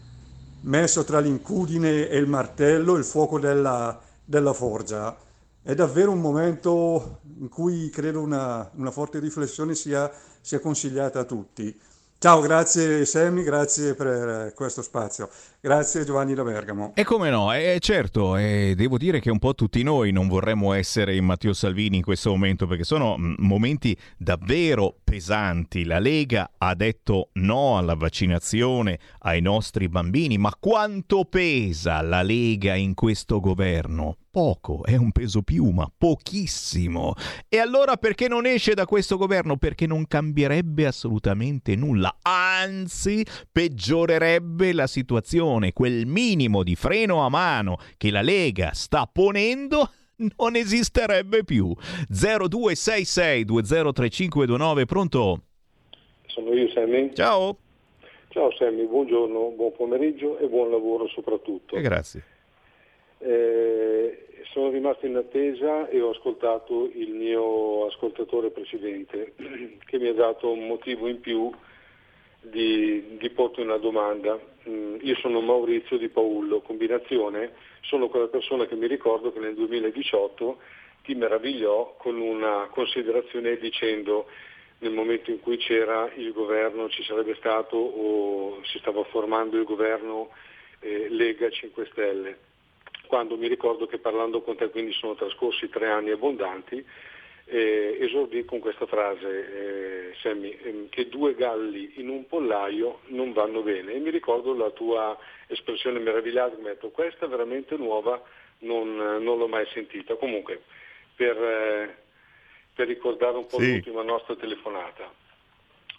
messo tra l'incudine e il martello, il fuoco della, della forgia. È davvero un momento in cui credo una, una forte riflessione sia, sia consigliata a tutti. Ciao, grazie Sammy, grazie per questo spazio. Grazie Giovanni da Bergamo. E come no, eh, certo, eh, devo dire che un po' tutti noi non vorremmo essere in Matteo Salvini in questo momento perché sono mm, momenti davvero pesanti. La Lega ha detto no alla vaccinazione ai nostri bambini, ma quanto pesa la Lega in questo governo? poco, è un peso piuma, pochissimo. E allora perché non esce da questo governo? Perché non cambierebbe assolutamente nulla, anzi peggiorerebbe la situazione, quel minimo di freno a mano che la Lega sta ponendo non esisterebbe più. 0266 203529, pronto? Sono io, Sammy. Ciao. Ciao Sammy, buongiorno, buon pomeriggio e buon lavoro soprattutto. E grazie. Eh, sono rimasto in attesa e ho ascoltato il mio ascoltatore precedente che mi ha dato un motivo in più di, di porti una domanda. Mm, io sono Maurizio di Paullo, combinazione, sono quella persona che mi ricordo che nel 2018 ti meravigliò con una considerazione dicendo nel momento in cui c'era il governo, ci sarebbe stato o si stava formando il governo eh, Lega 5 Stelle, quando mi ricordo che parlando con te, quindi sono trascorsi tre anni abbondanti, eh, esordì con questa frase, eh, Sammy, ehm, che due galli in un pollaio non vanno bene. E mi ricordo la tua espressione meravigliata, mi ha detto questa è veramente nuova, non, non l'ho mai sentita. Comunque, per, eh, per ricordare un po' Sì. l'ultima nostra telefonata.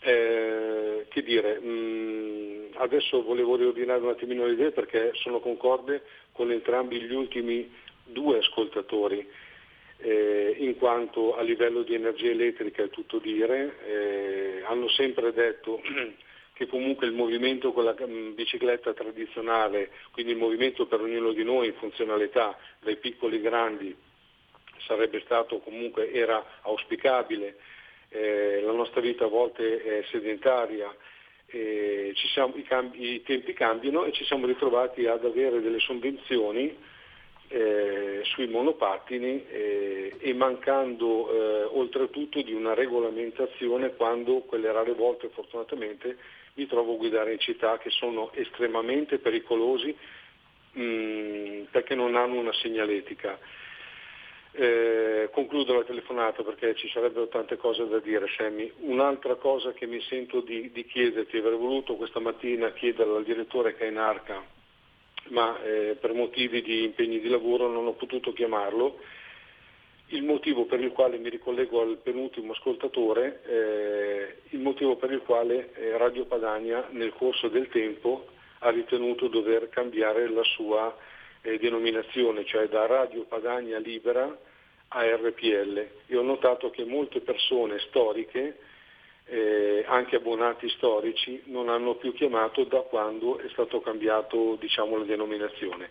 Eh, che dire, mh, adesso volevo riordinare un attimino le idee perché sono concorde con entrambi gli ultimi due ascoltatori, eh, in quanto a livello di energia elettrica è tutto dire, eh, hanno sempre detto che comunque il movimento con la mm, bicicletta tradizionale, quindi il movimento per ognuno di noi in funzionalità, dai piccoli ai grandi, sarebbe stato comunque, era auspicabile, eh, la nostra vita a volte è sedentaria, eh, siamo- i, cambi- i tempi cambiano e ci siamo ritrovati ad avere delle sovvenzioni eh, sui monopattini eh, e mancando eh, oltretutto di una regolamentazione quando quelle rare volte fortunatamente mi trovo a guidare in città che sono estremamente pericolosi mh, perché non hanno una segnaletica. Eh, concludo la telefonata perché ci sarebbero tante cose da dire, Sammy. Un'altra cosa che mi sento di, di chiederti, avrei voluto questa mattina chiederla al direttore che è in arca, ma eh, per motivi di impegni di lavoro non ho potuto chiamarlo. Il motivo per il quale mi ricollego al penultimo ascoltatore, eh, il motivo per il quale eh, Radio Padania nel corso del tempo ha ritenuto dover cambiare la sua eh, denominazione, cioè da Radio Padania Libera a RPL. E ho notato che molte persone storiche, eh, anche abbonati storici, non hanno più chiamato da quando è stato cambiato diciamo, la denominazione.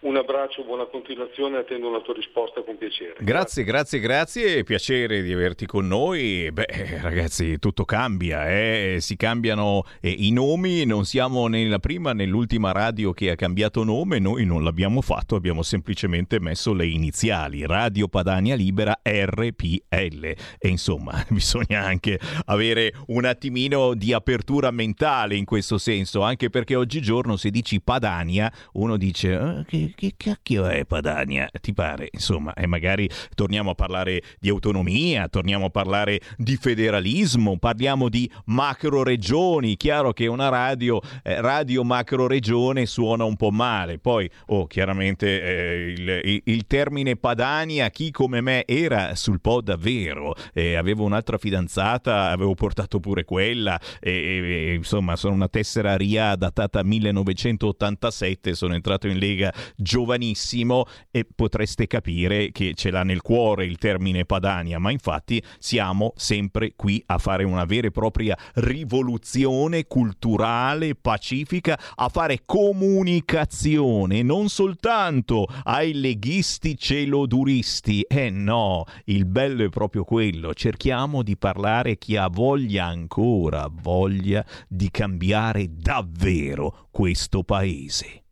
Un abbraccio, buona continuazione, attendo una tua risposta con piacere. Grazie, grazie, grazie, piacere di averti con noi. Beh, eh, ragazzi, tutto cambia, eh? si cambiano eh, i nomi, non siamo nella prima né l'ultima radio che ha cambiato nome, noi non l'abbiamo fatto, abbiamo semplicemente messo le iniziali, Radio Padania Libera RPL. E insomma, bisogna anche avere un attimino di apertura mentale in questo senso, anche perché oggigiorno se dici Padania, uno dice "Ah, che, che cacchio è Padania? Ti pare? Insomma, e magari torniamo a parlare di autonomia, torniamo a parlare di federalismo, parliamo di macro regioni. Chiaro che una radio, eh, radio macro regione suona un po' male. Poi, oh, chiaramente eh, il, il- termine Padania, chi come me era sul po' davvero. Eh, avevo un'altra fidanzata, avevo portato pure quella. E, insomma, sono una tessera RIA datata 1987, sono entrato in Lega giovanissimo e potreste capire che ce l'ha nel cuore il termine Padania, ma infatti siamo sempre qui a fare una vera e propria rivoluzione culturale, pacifica, a fare comunicazione, non soltanto ai leghisti celoduristi. Eh no, il bello è proprio quello, cerchiamo di parlare chi ha voglia ancora, voglia di cambiare davvero questo paese.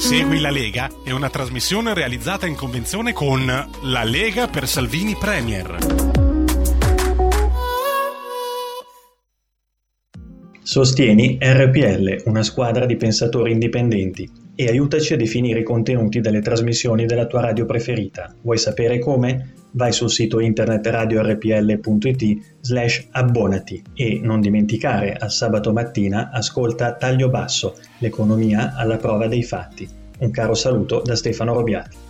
Segui la Lega è una trasmissione realizzata in convenzione con La Lega per Salvini Premier. Sostieni RPL, una squadra di pensatori indipendenti, e aiutaci a definire i contenuti delle trasmissioni della tua radio preferita. Vuoi sapere come? Vai sul sito internet radiorpl.it slash abbonati e non dimenticare al sabato mattina ascolta Taglio Basso, l'economia alla prova dei fatti. Un caro saluto da Stefano Robiati.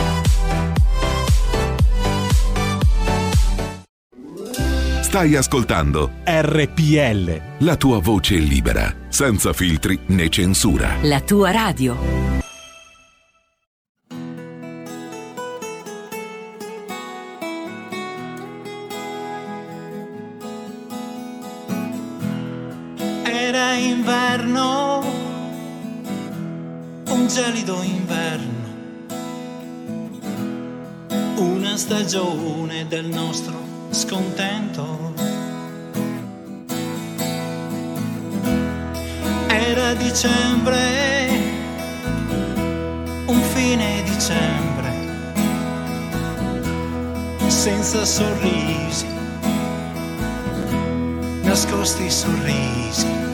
Stai ascoltando RPL. la tua voce libera, senza filtri né censura. La tua radio. Era inverno, un gelido inverno, una stagione del nostro scontento. Era dicembre, un fine dicembre, senza sorrisi, nascosti sorrisi.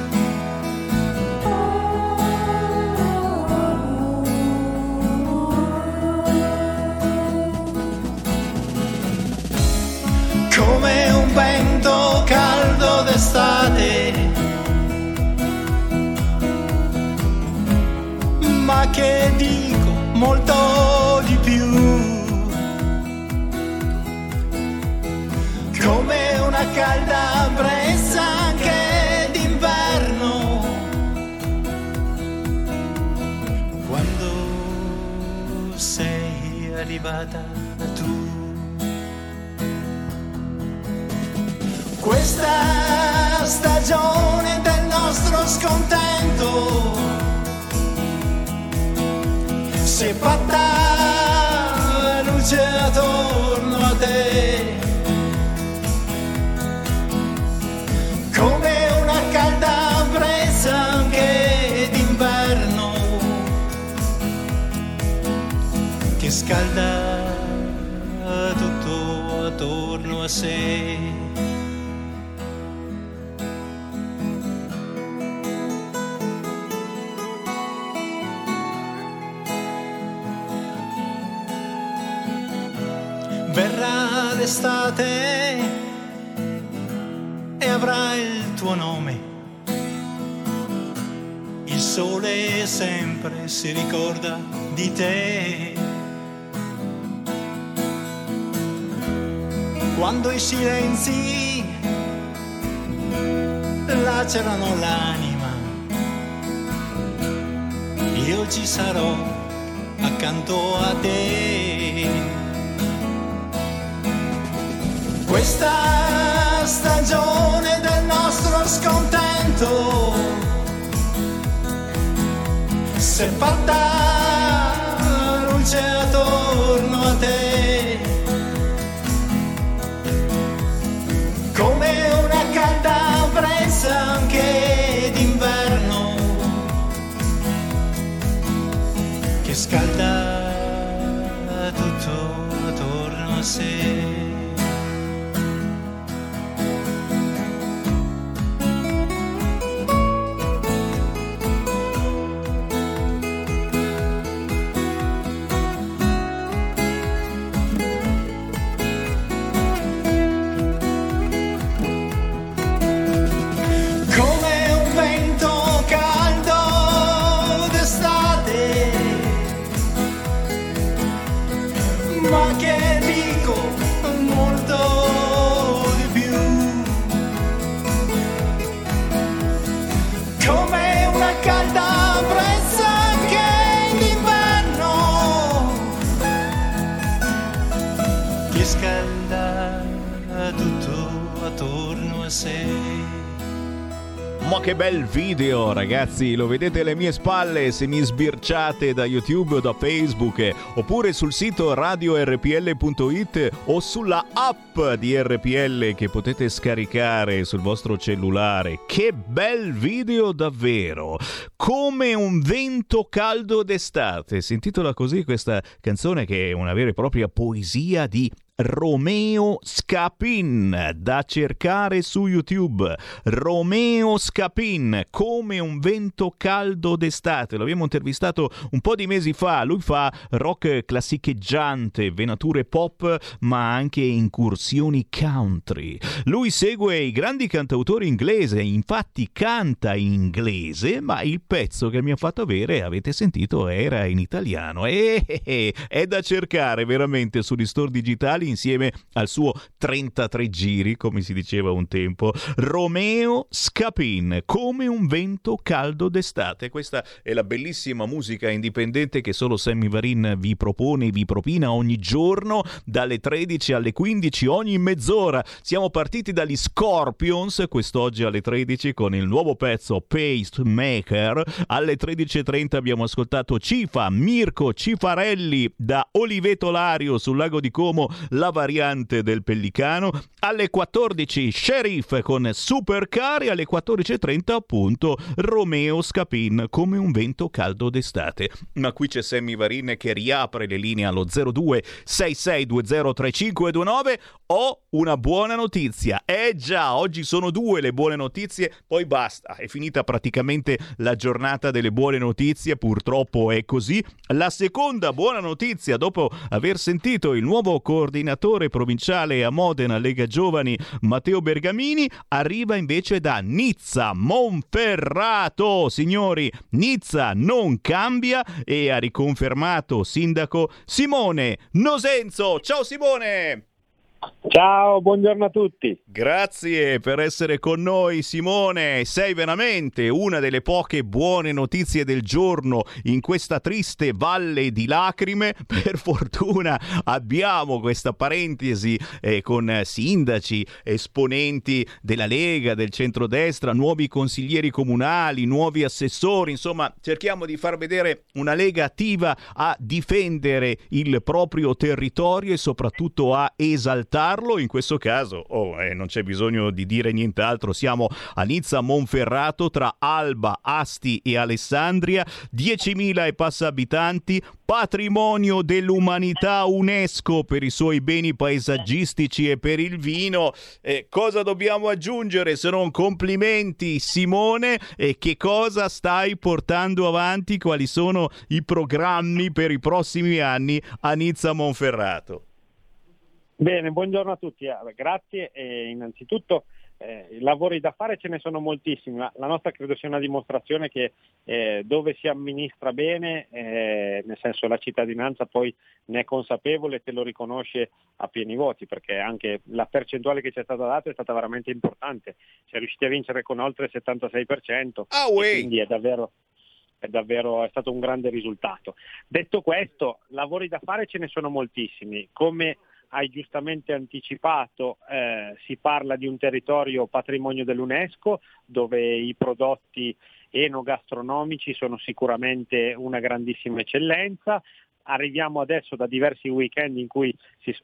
Che dico molto di più. Come una calda brezza anche d'inverno. Quando sei arrivata tu. Questa stagione del nostro scontento si è fatta luce attorno a te come una calda brezza anche d'inverno che scalda tutto attorno a sé. L'estate e avrà il tuo nome. Il sole sempre si ricorda di te. Quando i silenzi lacerano l'anima, io ci sarò accanto a te. Questa stagione del nostro scontento è fatta luce attorno a te come una calda brezza anche d'inverno che scalda tutto attorno a sé. Bel video, ragazzi! Lo vedete alle mie spalle se mi sbirciate da YouTube o da Facebook, oppure sul sito radiorpl.it o sulla app di RPL che potete scaricare sul vostro cellulare. Che bel video davvero! Come un vento caldo d'estate. Si intitola così questa canzone che è una vera e propria poesia di Romeo Scapin da cercare su YouTube. Romeo Scapin, come un vento caldo d'estate. L'abbiamo intervistato un po' di mesi fa. Lui fa rock classicheggiante, venature pop, ma anche incursioni country. Lui segue i grandi cantautori inglesi, infatti canta in inglese, ma il pezzo che mi ha fatto avere, avete sentito, era in italiano. E è da cercare veramente sugli store digitali insieme al suo 33 giri, come si diceva un tempo, Romeo Scapin, come un vento caldo d'estate. Questa è la bellissima musica indipendente che solo Sammy Varin vi propone, vi propina ogni giorno dalle 13 alle 15, ogni mezz'ora. Siamo partiti dagli Scorpions quest'oggi alle 13 con il nuovo pezzo Pacemaker. Alle 13.30 abbiamo ascoltato Cifa, Mirko Cifarelli da Oliveto Lario sul lago di Como, la variante del Pellicano. Alle 14 Sheriff con Supercar e alle 14.30 appunto Romeo Scapin come un vento caldo d'estate. Ma qui c'è Sammy Varin che riapre le linee allo 02 66203529. Ho una buona notizia. Eh già, oggi sono due le buone notizie, poi basta. È finita praticamente la giornata delle buone notizie, purtroppo è così. La seconda buona notizia, dopo aver sentito il nuovo coordinatore provinciale a Modena Lega Giovani, Matteo Bergamini, arriva invece da Nizza Monferrato. Signori, Nizza non cambia e ha riconfermato sindaco Simone Nosenzo. Ciao Simone! Ciao, buongiorno a tutti. Grazie per essere con noi Simone, sei veramente una delle poche buone notizie del giorno in questa triste valle di lacrime. Per fortuna abbiamo questa parentesi eh, con sindaci, esponenti della Lega, del centrodestra, nuovi consiglieri comunali, nuovi assessori, insomma cerchiamo di far vedere una Lega attiva a difendere il proprio territorio e soprattutto a esaltarlo. In questo caso, oh, eh, non c'è bisogno di dire nient'altro, siamo a Nizza Monferrato tra Alba, Asti e Alessandria, 10.000 e passa abitanti, patrimonio dell'umanità UNESCO per i suoi beni paesaggistici e per il vino. Eh, cosa dobbiamo aggiungere se non complimenti Simone e che cosa stai portando avanti? Quali sono i programmi per i prossimi anni a Nizza Monferrato? Bene, buongiorno a tutti, eh, grazie e innanzitutto eh, lavori da fare ce ne sono moltissimi, ma la nostra credo sia una dimostrazione che eh, dove si amministra bene, eh, nel senso la cittadinanza poi ne è consapevole e te lo riconosce a pieni voti, perché anche la percentuale che ci è stata data è stata veramente importante, si è riusciti a vincere con oltre il 76%, ah, quindi è davvero, è davvero è stato un grande risultato. Detto questo, lavori da fare ce ne sono moltissimi, come hai giustamente anticipato, eh, si parla di un territorio patrimonio dell'UNESCO dove i prodotti enogastronomici sono sicuramente una grandissima eccellenza. Arriviamo adesso da diversi weekend in cui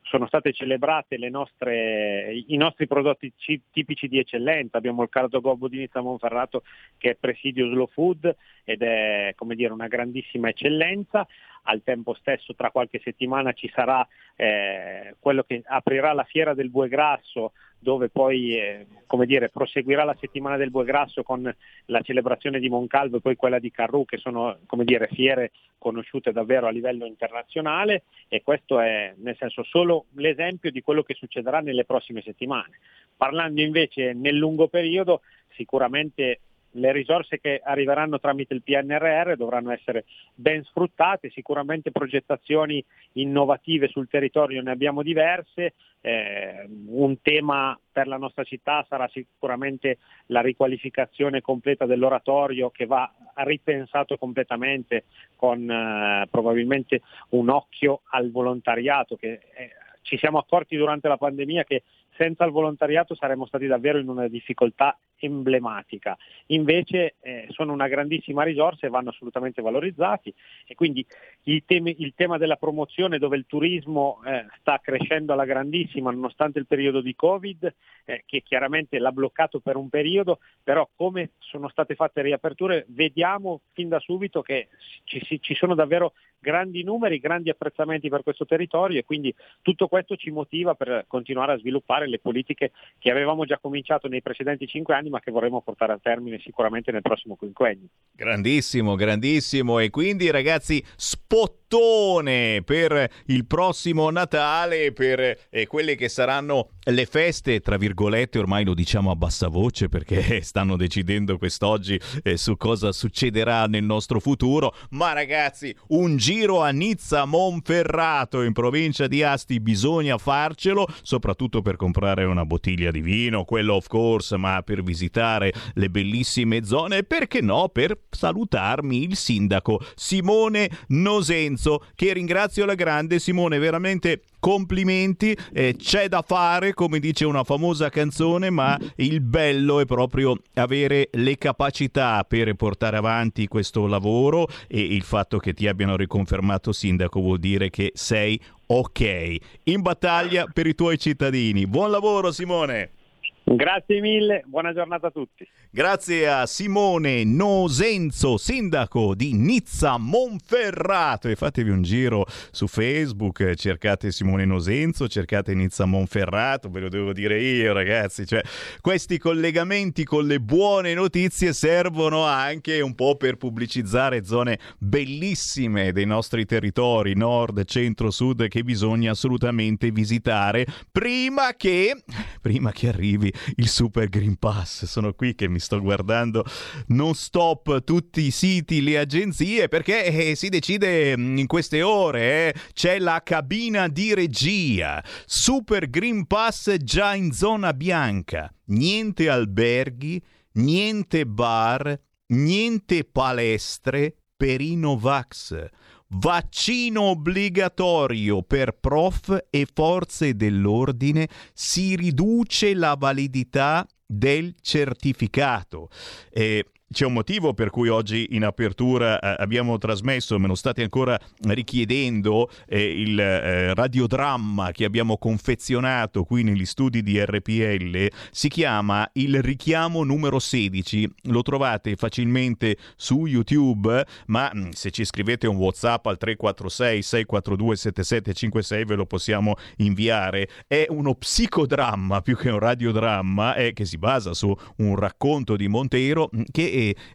sono state celebrate nostre, i nostri prodotti tipici di eccellenza. Abbiamo il caldo gobbo di Nizza Monferrato che è presidio slow food ed è dire, una grandissima eccellenza al tempo stesso tra qualche settimana ci sarà eh, quello che aprirà la fiera del Bue Grasso dove poi eh, dire, proseguirà la settimana del Bue Grasso con la celebrazione di Moncalvo e poi quella di Carru che sono dire, fiere conosciute davvero a livello internazionale e questo è nel senso solo l'esempio di quello che succederà nelle prossime settimane. Parlando invece nel lungo periodo sicuramente le risorse che arriveranno tramite il PNRR dovranno essere ben sfruttate, sicuramente progettazioni innovative sul territorio ne abbiamo diverse, eh, un tema per la nostra città sarà sicuramente la riqualificazione completa dell'oratorio che va ripensato completamente con eh, probabilmente un occhio al volontariato che eh, ci siamo accorti durante la pandemia che senza il volontariato saremmo stati davvero in una difficoltà emblematica, invece eh, sono una grandissima risorsa e vanno assolutamente valorizzati. E quindi il, temi, il tema della promozione dove il turismo eh, sta crescendo alla grandissima nonostante il periodo di Covid eh, che chiaramente l'ha bloccato per un periodo, però come sono state fatte riaperture vediamo fin da subito che ci, ci sono davvero grandi numeri, grandi apprezzamenti per questo territorio e quindi tutto questo ci motiva per continuare a sviluppare le politiche che avevamo già cominciato nei precedenti cinque anni ma che vorremmo portare a termine sicuramente nel prossimo quinquennio. Grandissimo, grandissimo e quindi ragazzi spottone per il prossimo Natale, per eh, quelle che saranno le feste, tra virgolette, ormai lo diciamo a bassa voce perché stanno decidendo quest'oggi eh, su cosa succederà nel nostro futuro, ma ragazzi un giro a Nizza Monferrato in provincia di Asti bisogna farcelo, soprattutto per comprare una bottiglia di vino, quello of course, ma per visitare le bellissime zone e perché no per salutarmi il sindaco Simone Nosenzo che ringrazio alla grande Simone veramente complimenti, eh, c'è da fare, come dice una famosa canzone, ma il bello è proprio avere le capacità per portare avanti questo lavoro e il fatto che ti abbiano riconfermato sindaco vuol dire che sei ok in battaglia per i tuoi cittadini. Buon lavoro Simone! Grazie mille, buona giornata a tutti. Grazie a Simone Nosenzo, sindaco di Nizza Monferrato. E fatevi un giro su Facebook, cercate Simone Nosenzo, cercate Nizza Monferrato, ve lo devo dire io ragazzi. Cioè, questi collegamenti con le buone notizie servono anche un po' per pubblicizzare zone bellissime dei nostri territori, nord, centro, sud, che bisogna assolutamente visitare prima che, prima che arrivi il Super Green Pass. Sono qui che mi sto guardando non stop tutti i siti, le agenzie, perché eh, si decide mm, in queste ore, eh, c'è la cabina di regia. Super Green Pass già in zona bianca. Niente alberghi, niente bar, niente palestre per i Novax. Vaccino obbligatorio per prof e forze dell'ordine si riduce la validità del certificato. Eh, c'è un motivo per cui oggi in apertura eh, abbiamo trasmesso, me lo state ancora richiedendo, eh, il eh, radiodramma che abbiamo confezionato qui negli studi di RPL. Si chiama Il richiamo numero 16. Lo trovate facilmente su YouTube, ma mm, se ci scrivete un WhatsApp al 346 642 7756 ve lo possiamo inviare. È uno psicodramma più che un radiodramma, eh, che si basa su un racconto di Monteiro mm,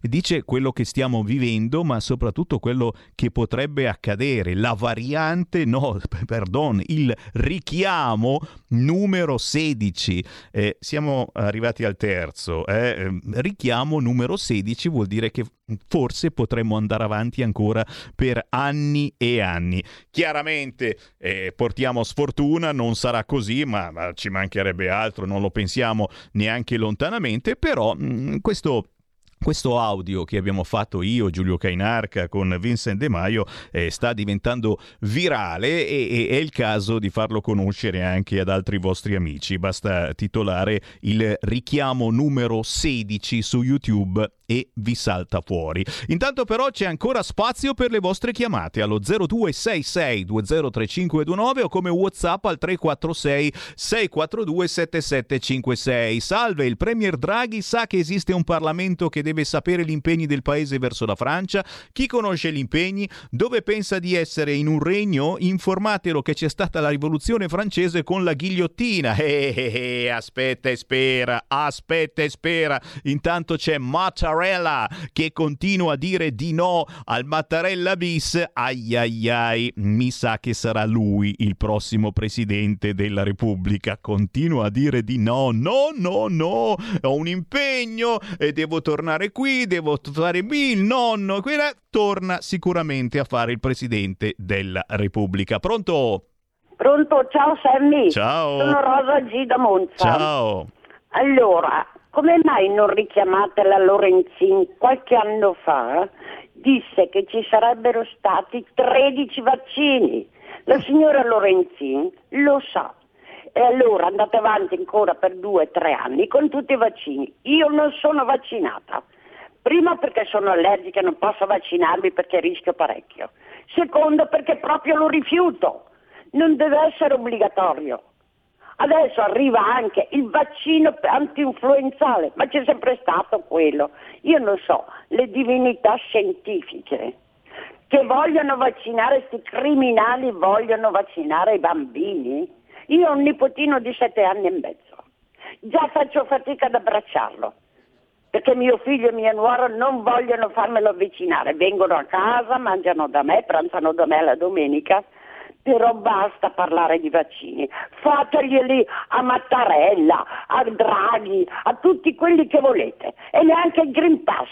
dice quello che stiamo vivendo, ma soprattutto quello che potrebbe accadere. La variante, no, perdon, il richiamo numero 16. Eh, siamo arrivati al terzo. Eh. Ehm, richiamo numero 16 vuol dire che forse potremmo andare avanti ancora per anni e anni. Chiaramente eh, portiamo sfortuna, non sarà così, ma, ma, ci mancherebbe altro, non lo pensiamo neanche lontanamente, però mh, mm, questo questo audio che abbiamo fatto io, Giulio Cainarca, con Vincent De Maio eh, sta diventando virale e, e, è il caso di farlo conoscere anche ad altri vostri amici. Basta titolare il richiamo numero 16 su YouTube e vi salta fuori. Intanto però c'è ancora spazio per le vostre chiamate allo 0266 203529 o come WhatsApp al 346 642 7756. Salve, il Premier Draghi sa che esiste un Parlamento che deve sapere gli impegni del paese verso la Francia? Chi conosce gli impegni? Dove pensa di essere in un regno? Informatelo che c'è stata la rivoluzione francese con la ghigliottina. Eh, eh, eh, aspetta e spera, aspetta e spera. Intanto c'è Mattarella Mattarella che continua a dire di no al Mattarella bis, ai ai ai, mi sa che sarà lui il prossimo presidente della Repubblica. Continua a dire di no, no, no, no, ho un impegno e devo tornare qui, devo fare il nonno, quella torna sicuramente a fare il presidente della Repubblica. Pronto? Pronto, ciao Sammy. Ciao. Sono Rosa G da Monza. Ciao. Allora, come mai non richiamate la Lorenzin? Qualche anno fa disse che ci sarebbero stati 13 vaccini. La signora Lorenzin lo sa E allora andate avanti ancora per due tre anni con tutti i vaccini. Io non sono vaccinata. Prima perché sono allergica e non posso vaccinarmi perché rischio parecchio. Secondo perché proprio lo rifiuto. Non deve essere obbligatorio. Adesso arriva anche il vaccino anti-influenzale, ma c'è sempre stato quello. Io non so, le divinità scientifiche che vogliono vaccinare, questi criminali vogliono vaccinare i bambini. Io ho un nipotino di sette anni e mezzo, già faccio fatica ad abbracciarlo, perché mio figlio e mia nuora non vogliono farmelo avvicinare, vengono a casa, mangiano da me, pranzano da me la domenica però basta parlare di vaccini, fateglieli a Mattarella, a Draghi, a tutti quelli che volete e neanche il Green Pass,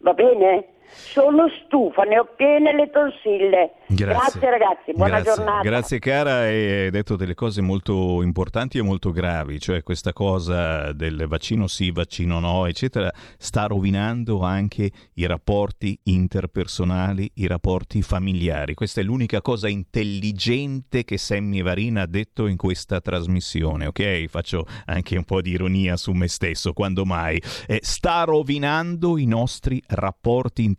va bene? Sono stufa, ne ho piene le tonsille. Grazie, Grazie ragazzi, buona Grazie. giornata. Grazie cara, hai detto delle cose molto importanti e molto gravi, cioè questa cosa del vaccino sì, vaccino no, eccetera, sta rovinando anche i rapporti interpersonali, i rapporti familiari. Questa è l'unica cosa intelligente che Sammy Varina ha detto in questa trasmissione, ok? Faccio anche un po' di ironia su me stesso, quando mai? Eh, sta rovinando i nostri rapporti interpersonali,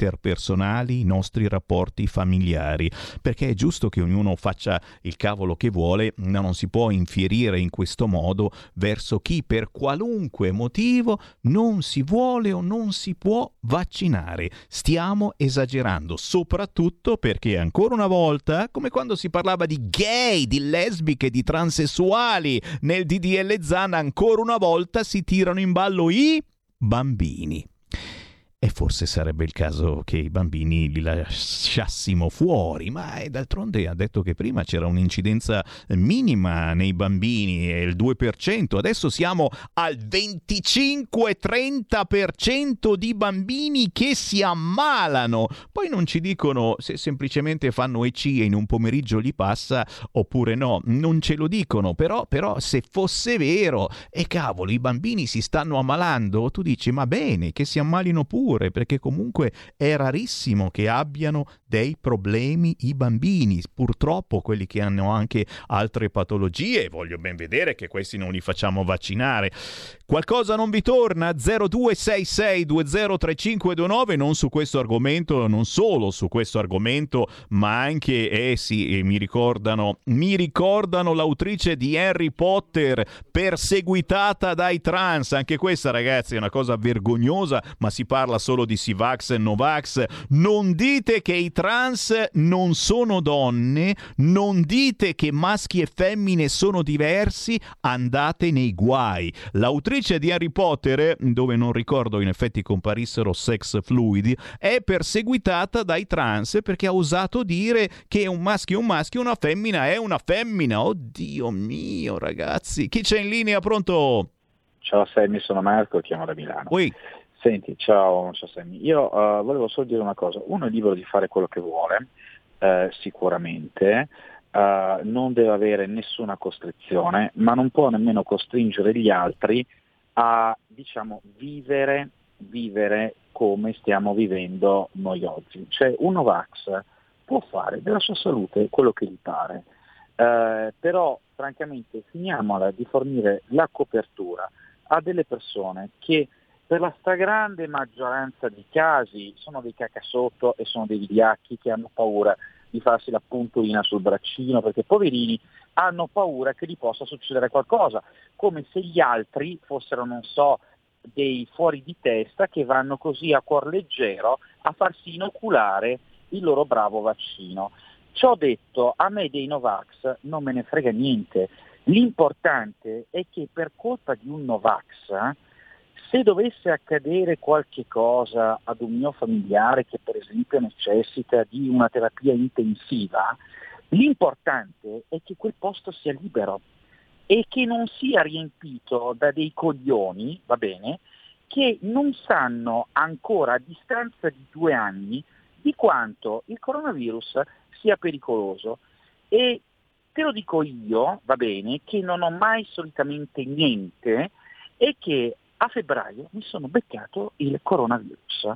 i nostri rapporti familiari perché è giusto che ognuno faccia il cavolo che vuole, ma non si può infierire in questo modo verso chi per qualunque motivo non si vuole o non si può vaccinare. Stiamo esagerando, soprattutto perché ancora una volta, come quando si parlava di gay, di lesbiche, di transessuali nel DDL Zan, ancora una volta si tirano in ballo i bambini. E forse sarebbe il caso che i bambini li lasciassimo fuori, ma è d'altronde ha detto che prima c'era un'incidenza minima nei bambini, il 2%, adesso siamo al 25-30% di bambini che si ammalano. Poi non ci dicono se semplicemente fanno EC e in un pomeriggio li passa oppure no, non ce lo dicono, però, però se fosse vero, e cavolo, i bambini si stanno ammalando, tu dici ma bene, che si ammalino pure pure, perché comunque è rarissimo che abbiano dei problemi i bambini. Purtroppo quelli che hanno anche altre patologie, voglio ben vedere che questi non li facciamo vaccinare. Qualcosa non vi torna? 0266203529 non su questo argomento, non solo su questo argomento, ma anche eh sì, mi ricordano, mi ricordano l'autrice di Harry Potter perseguitata dai trans, anche questa ragazzi è una cosa vergognosa, ma si parla solo di Sivax e Novax. Non dite che i trans non sono donne, non dite che maschi e femmine sono diversi, andate nei guai. L'autrice di Harry Potter, dove non ricordo in effetti comparissero sex fluidi, è perseguitata dai trans perché ha osato dire che un maschio è un maschio, una femmina è una femmina. Oddio mio, ragazzi. Chi c'è in linea? Pronto? Ciao Sammy, sono Marco, chiamo da Milano. Ui. Senti, ciao, ciao Sammy. Io uh, volevo solo dire una cosa. Uno è libero di fare quello che vuole, uh, sicuramente, uh, non deve avere nessuna costrizione, ma non può nemmeno costringere gli altri a, diciamo, vivere, vivere come stiamo vivendo noi oggi. Cioè, un Novax può fare della sua salute quello che gli pare, però francamente finiamola di fornire la copertura a delle persone che per la stragrande maggioranza dei casi sono dei cacasotto e sono dei vigliacchi che hanno paura di farsi la puntolina sul braccino perché poverini hanno paura che gli possa succedere qualcosa, come se gli altri fossero, non so, dei fuori di testa che vanno così a cuor leggero a farsi inoculare il loro bravo vaccino. Ciò detto, a me dei Novax non me ne frega niente. L'importante è che per colpa di un Novax se dovesse accadere qualche cosa ad un mio familiare che per esempio necessita di una terapia intensiva, l'importante è che quel posto sia libero e che non sia riempito da dei coglioni, va bene, che non sanno ancora a distanza di due anni di quanto il coronavirus sia pericoloso. E te lo dico io, va bene, che non ho mai solitamente niente e che a febbraio mi sono beccato il coronavirus.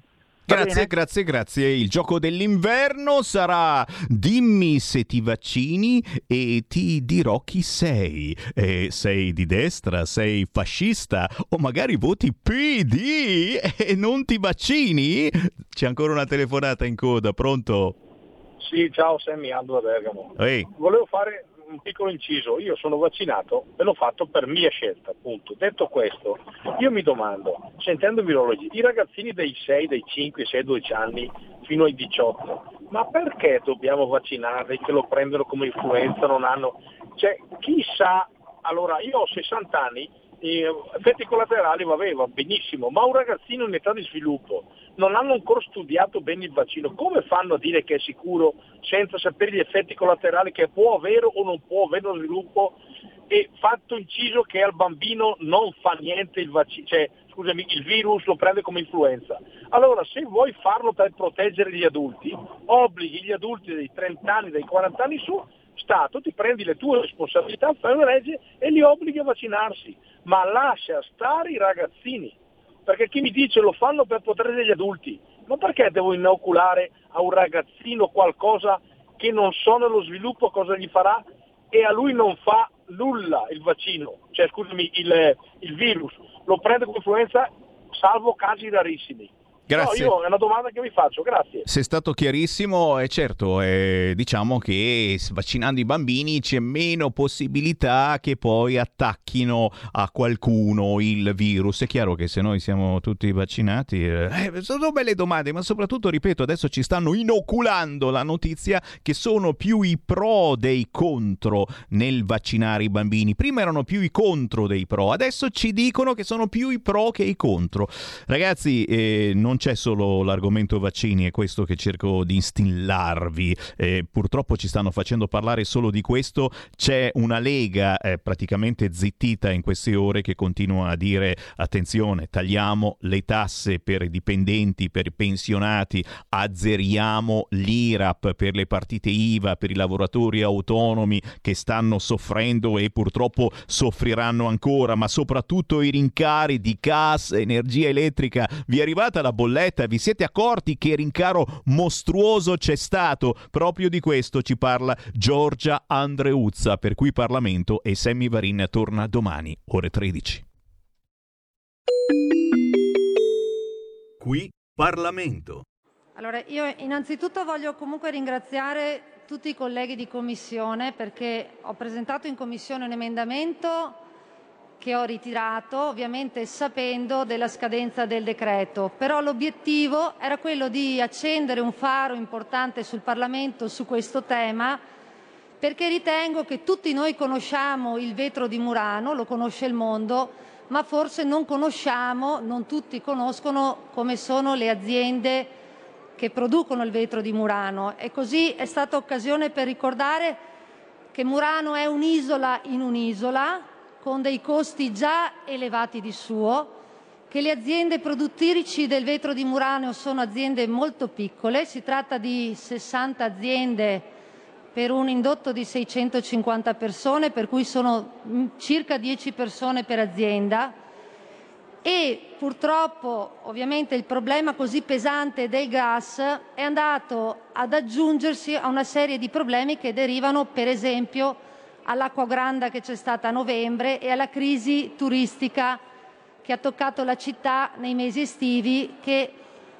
Grazie, grazie, grazie. Il gioco dell'inverno sarà dimmi se ti vaccini e ti dirò chi sei. Eh, sei di destra, sei fascista o magari voti PD e non ti vaccini? C'è ancora una telefonata in coda, pronto? Sì, ciao Sammy, Aldo da Bergamo. Ehi. Volevo fare un piccolo inciso, io sono vaccinato e l'ho fatto per mia scelta, appunto. Detto questo, io mi domando, sentendo i virologi, i ragazzini dei 6, dei 5, 6, 12 anni fino ai 18, ma perché dobbiamo vaccinarli che lo prendono come influenza, non hanno... Cioè, chissà, allora io ho 60 anni, eh, effetti collaterali va bene, va benissimo, ma un ragazzino in età di sviluppo non hanno ancora studiato bene il vaccino, come fanno a dire che è sicuro senza sapere gli effetti collaterali che può avere o non può avere lo sviluppo e fatto inciso che al bambino non fa niente il vaccino, cioè scusami, il virus lo prende come influenza. Allora se vuoi farlo per proteggere gli adulti, obblighi gli adulti dei 30 anni, dei 40 anni su, Stato, ti prendi le tue responsabilità, fai una legge e li obblighi a vaccinarsi, ma lascia stare i ragazzini perché chi mi dice lo fanno per proteggere gli adulti, ma perché devo inoculare a un ragazzino qualcosa che non so nello sviluppo cosa gli farà? E a lui non fa nulla il vaccino, cioè scusami, il, il virus, lo prende come influenza salvo casi rarissimi. Grazie. No, io è una domanda che vi faccio, grazie. Sei stato chiarissimo e certo, eh, diciamo che vaccinando i bambini c'è meno possibilità che poi attacchino a qualcuno il virus. È chiaro che se noi siamo tutti vaccinati, eh, eh, sono belle domande, ma soprattutto, ripeto, adesso ci stanno inoculando la notizia che sono più i pro dei contro nel vaccinare i bambini. Prima erano più i contro dei pro, adesso ci dicono che sono più i pro che i contro. Ragazzi, eh, non c'è solo l'argomento vaccini, è questo che cerco di instillarvi. Eh, purtroppo ci stanno facendo parlare solo di questo. C'è una lega eh, praticamente zittita in queste ore che continua a dire attenzione, tagliamo le tasse per i dipendenti, per i pensionati, azzeriamo l'IRAP per le partite IVA, per i lavoratori autonomi che stanno soffrendo e purtroppo soffriranno ancora, ma soprattutto i rincari di gas, energia elettrica. Vi è arrivata la bolletta? Vi siete accorti che rincaro mostruoso c'è stato? Proprio di questo ci parla Giorgia Andreuzza, per cui Parlamento e Sammy Varin torna domani, ore 13. Qui Parlamento. Allora, io innanzitutto voglio comunque ringraziare tutti i colleghi di commissione perché ho presentato in commissione un emendamento che ho ritirato, ovviamente sapendo della scadenza del decreto, però l'obiettivo era quello di accendere un faro importante sul Parlamento su questo tema perché ritengo che tutti noi conosciamo il vetro di Murano, lo conosce il mondo, ma forse non conosciamo, non tutti conoscono come sono le aziende che producono il vetro di Murano. E così è stata occasione per ricordare che Murano è un'isola in un'isola con dei costi già elevati di suo, che le aziende produttrici del vetro di Murano sono aziende molto piccole, si tratta di 60 aziende per un indotto di 650 persone, per cui sono mm, circa 10 persone per azienda. E purtroppo ovviamente il problema così pesante del gas è andato ad aggiungersi a una serie di problemi che derivano per esempio all'acqua granda che c'è stata a novembre e alla crisi turistica che ha toccato la città nei mesi estivi che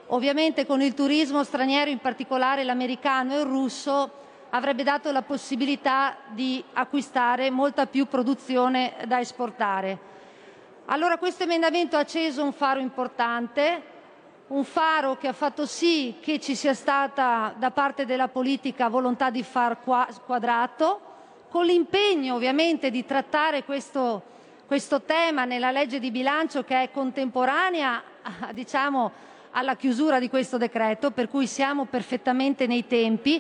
ovviamente con il turismo straniero, in particolare l'americano e il russo, avrebbe dato la possibilità di acquistare molta più produzione da esportare. Allora questo emendamento ha acceso un faro importante, un faro che ha fatto sì che ci sia stata da parte della politica volontà di far qua- quadrato, con l'impegno ovviamente di trattare questo, questo tema nella legge di bilancio che è contemporanea diciamo, alla chiusura di questo decreto, per cui siamo perfettamente nei tempi,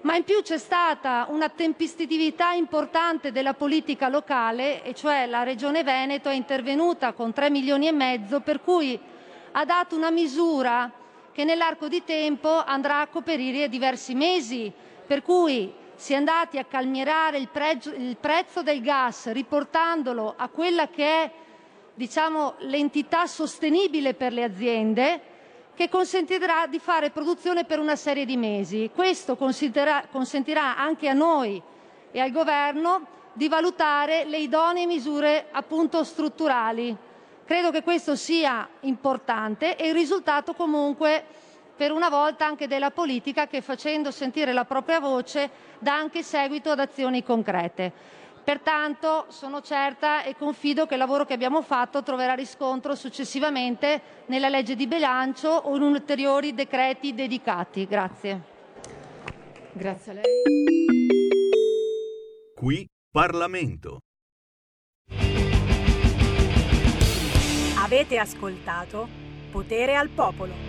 ma in più c'è stata una tempestività importante della politica locale, e cioè la Regione Veneto è intervenuta con 3 milioni e mezzo, per cui ha dato una misura che nell'arco di tempo andrà a coprire diversi mesi, per cui si è andati a calmierare il, pregio- il prezzo del gas riportandolo a quella che è diciamo, l'entità sostenibile per le aziende, che consentirà di fare produzione per una serie di mesi. Questo consentirà anche a noi e al Governo di valutare le idonee misure appunto strutturali. Credo che questo sia importante e il risultato comunque per una volta anche della politica che facendo sentire la propria voce dà anche seguito ad azioni concrete. Pertanto sono certa e confido che il lavoro che abbiamo fatto troverà riscontro successivamente nella legge di bilancio o in ulteriori decreti dedicati. Grazie. Grazie a lei. Qui Parlamento. Avete ascoltato Potere al Popolo.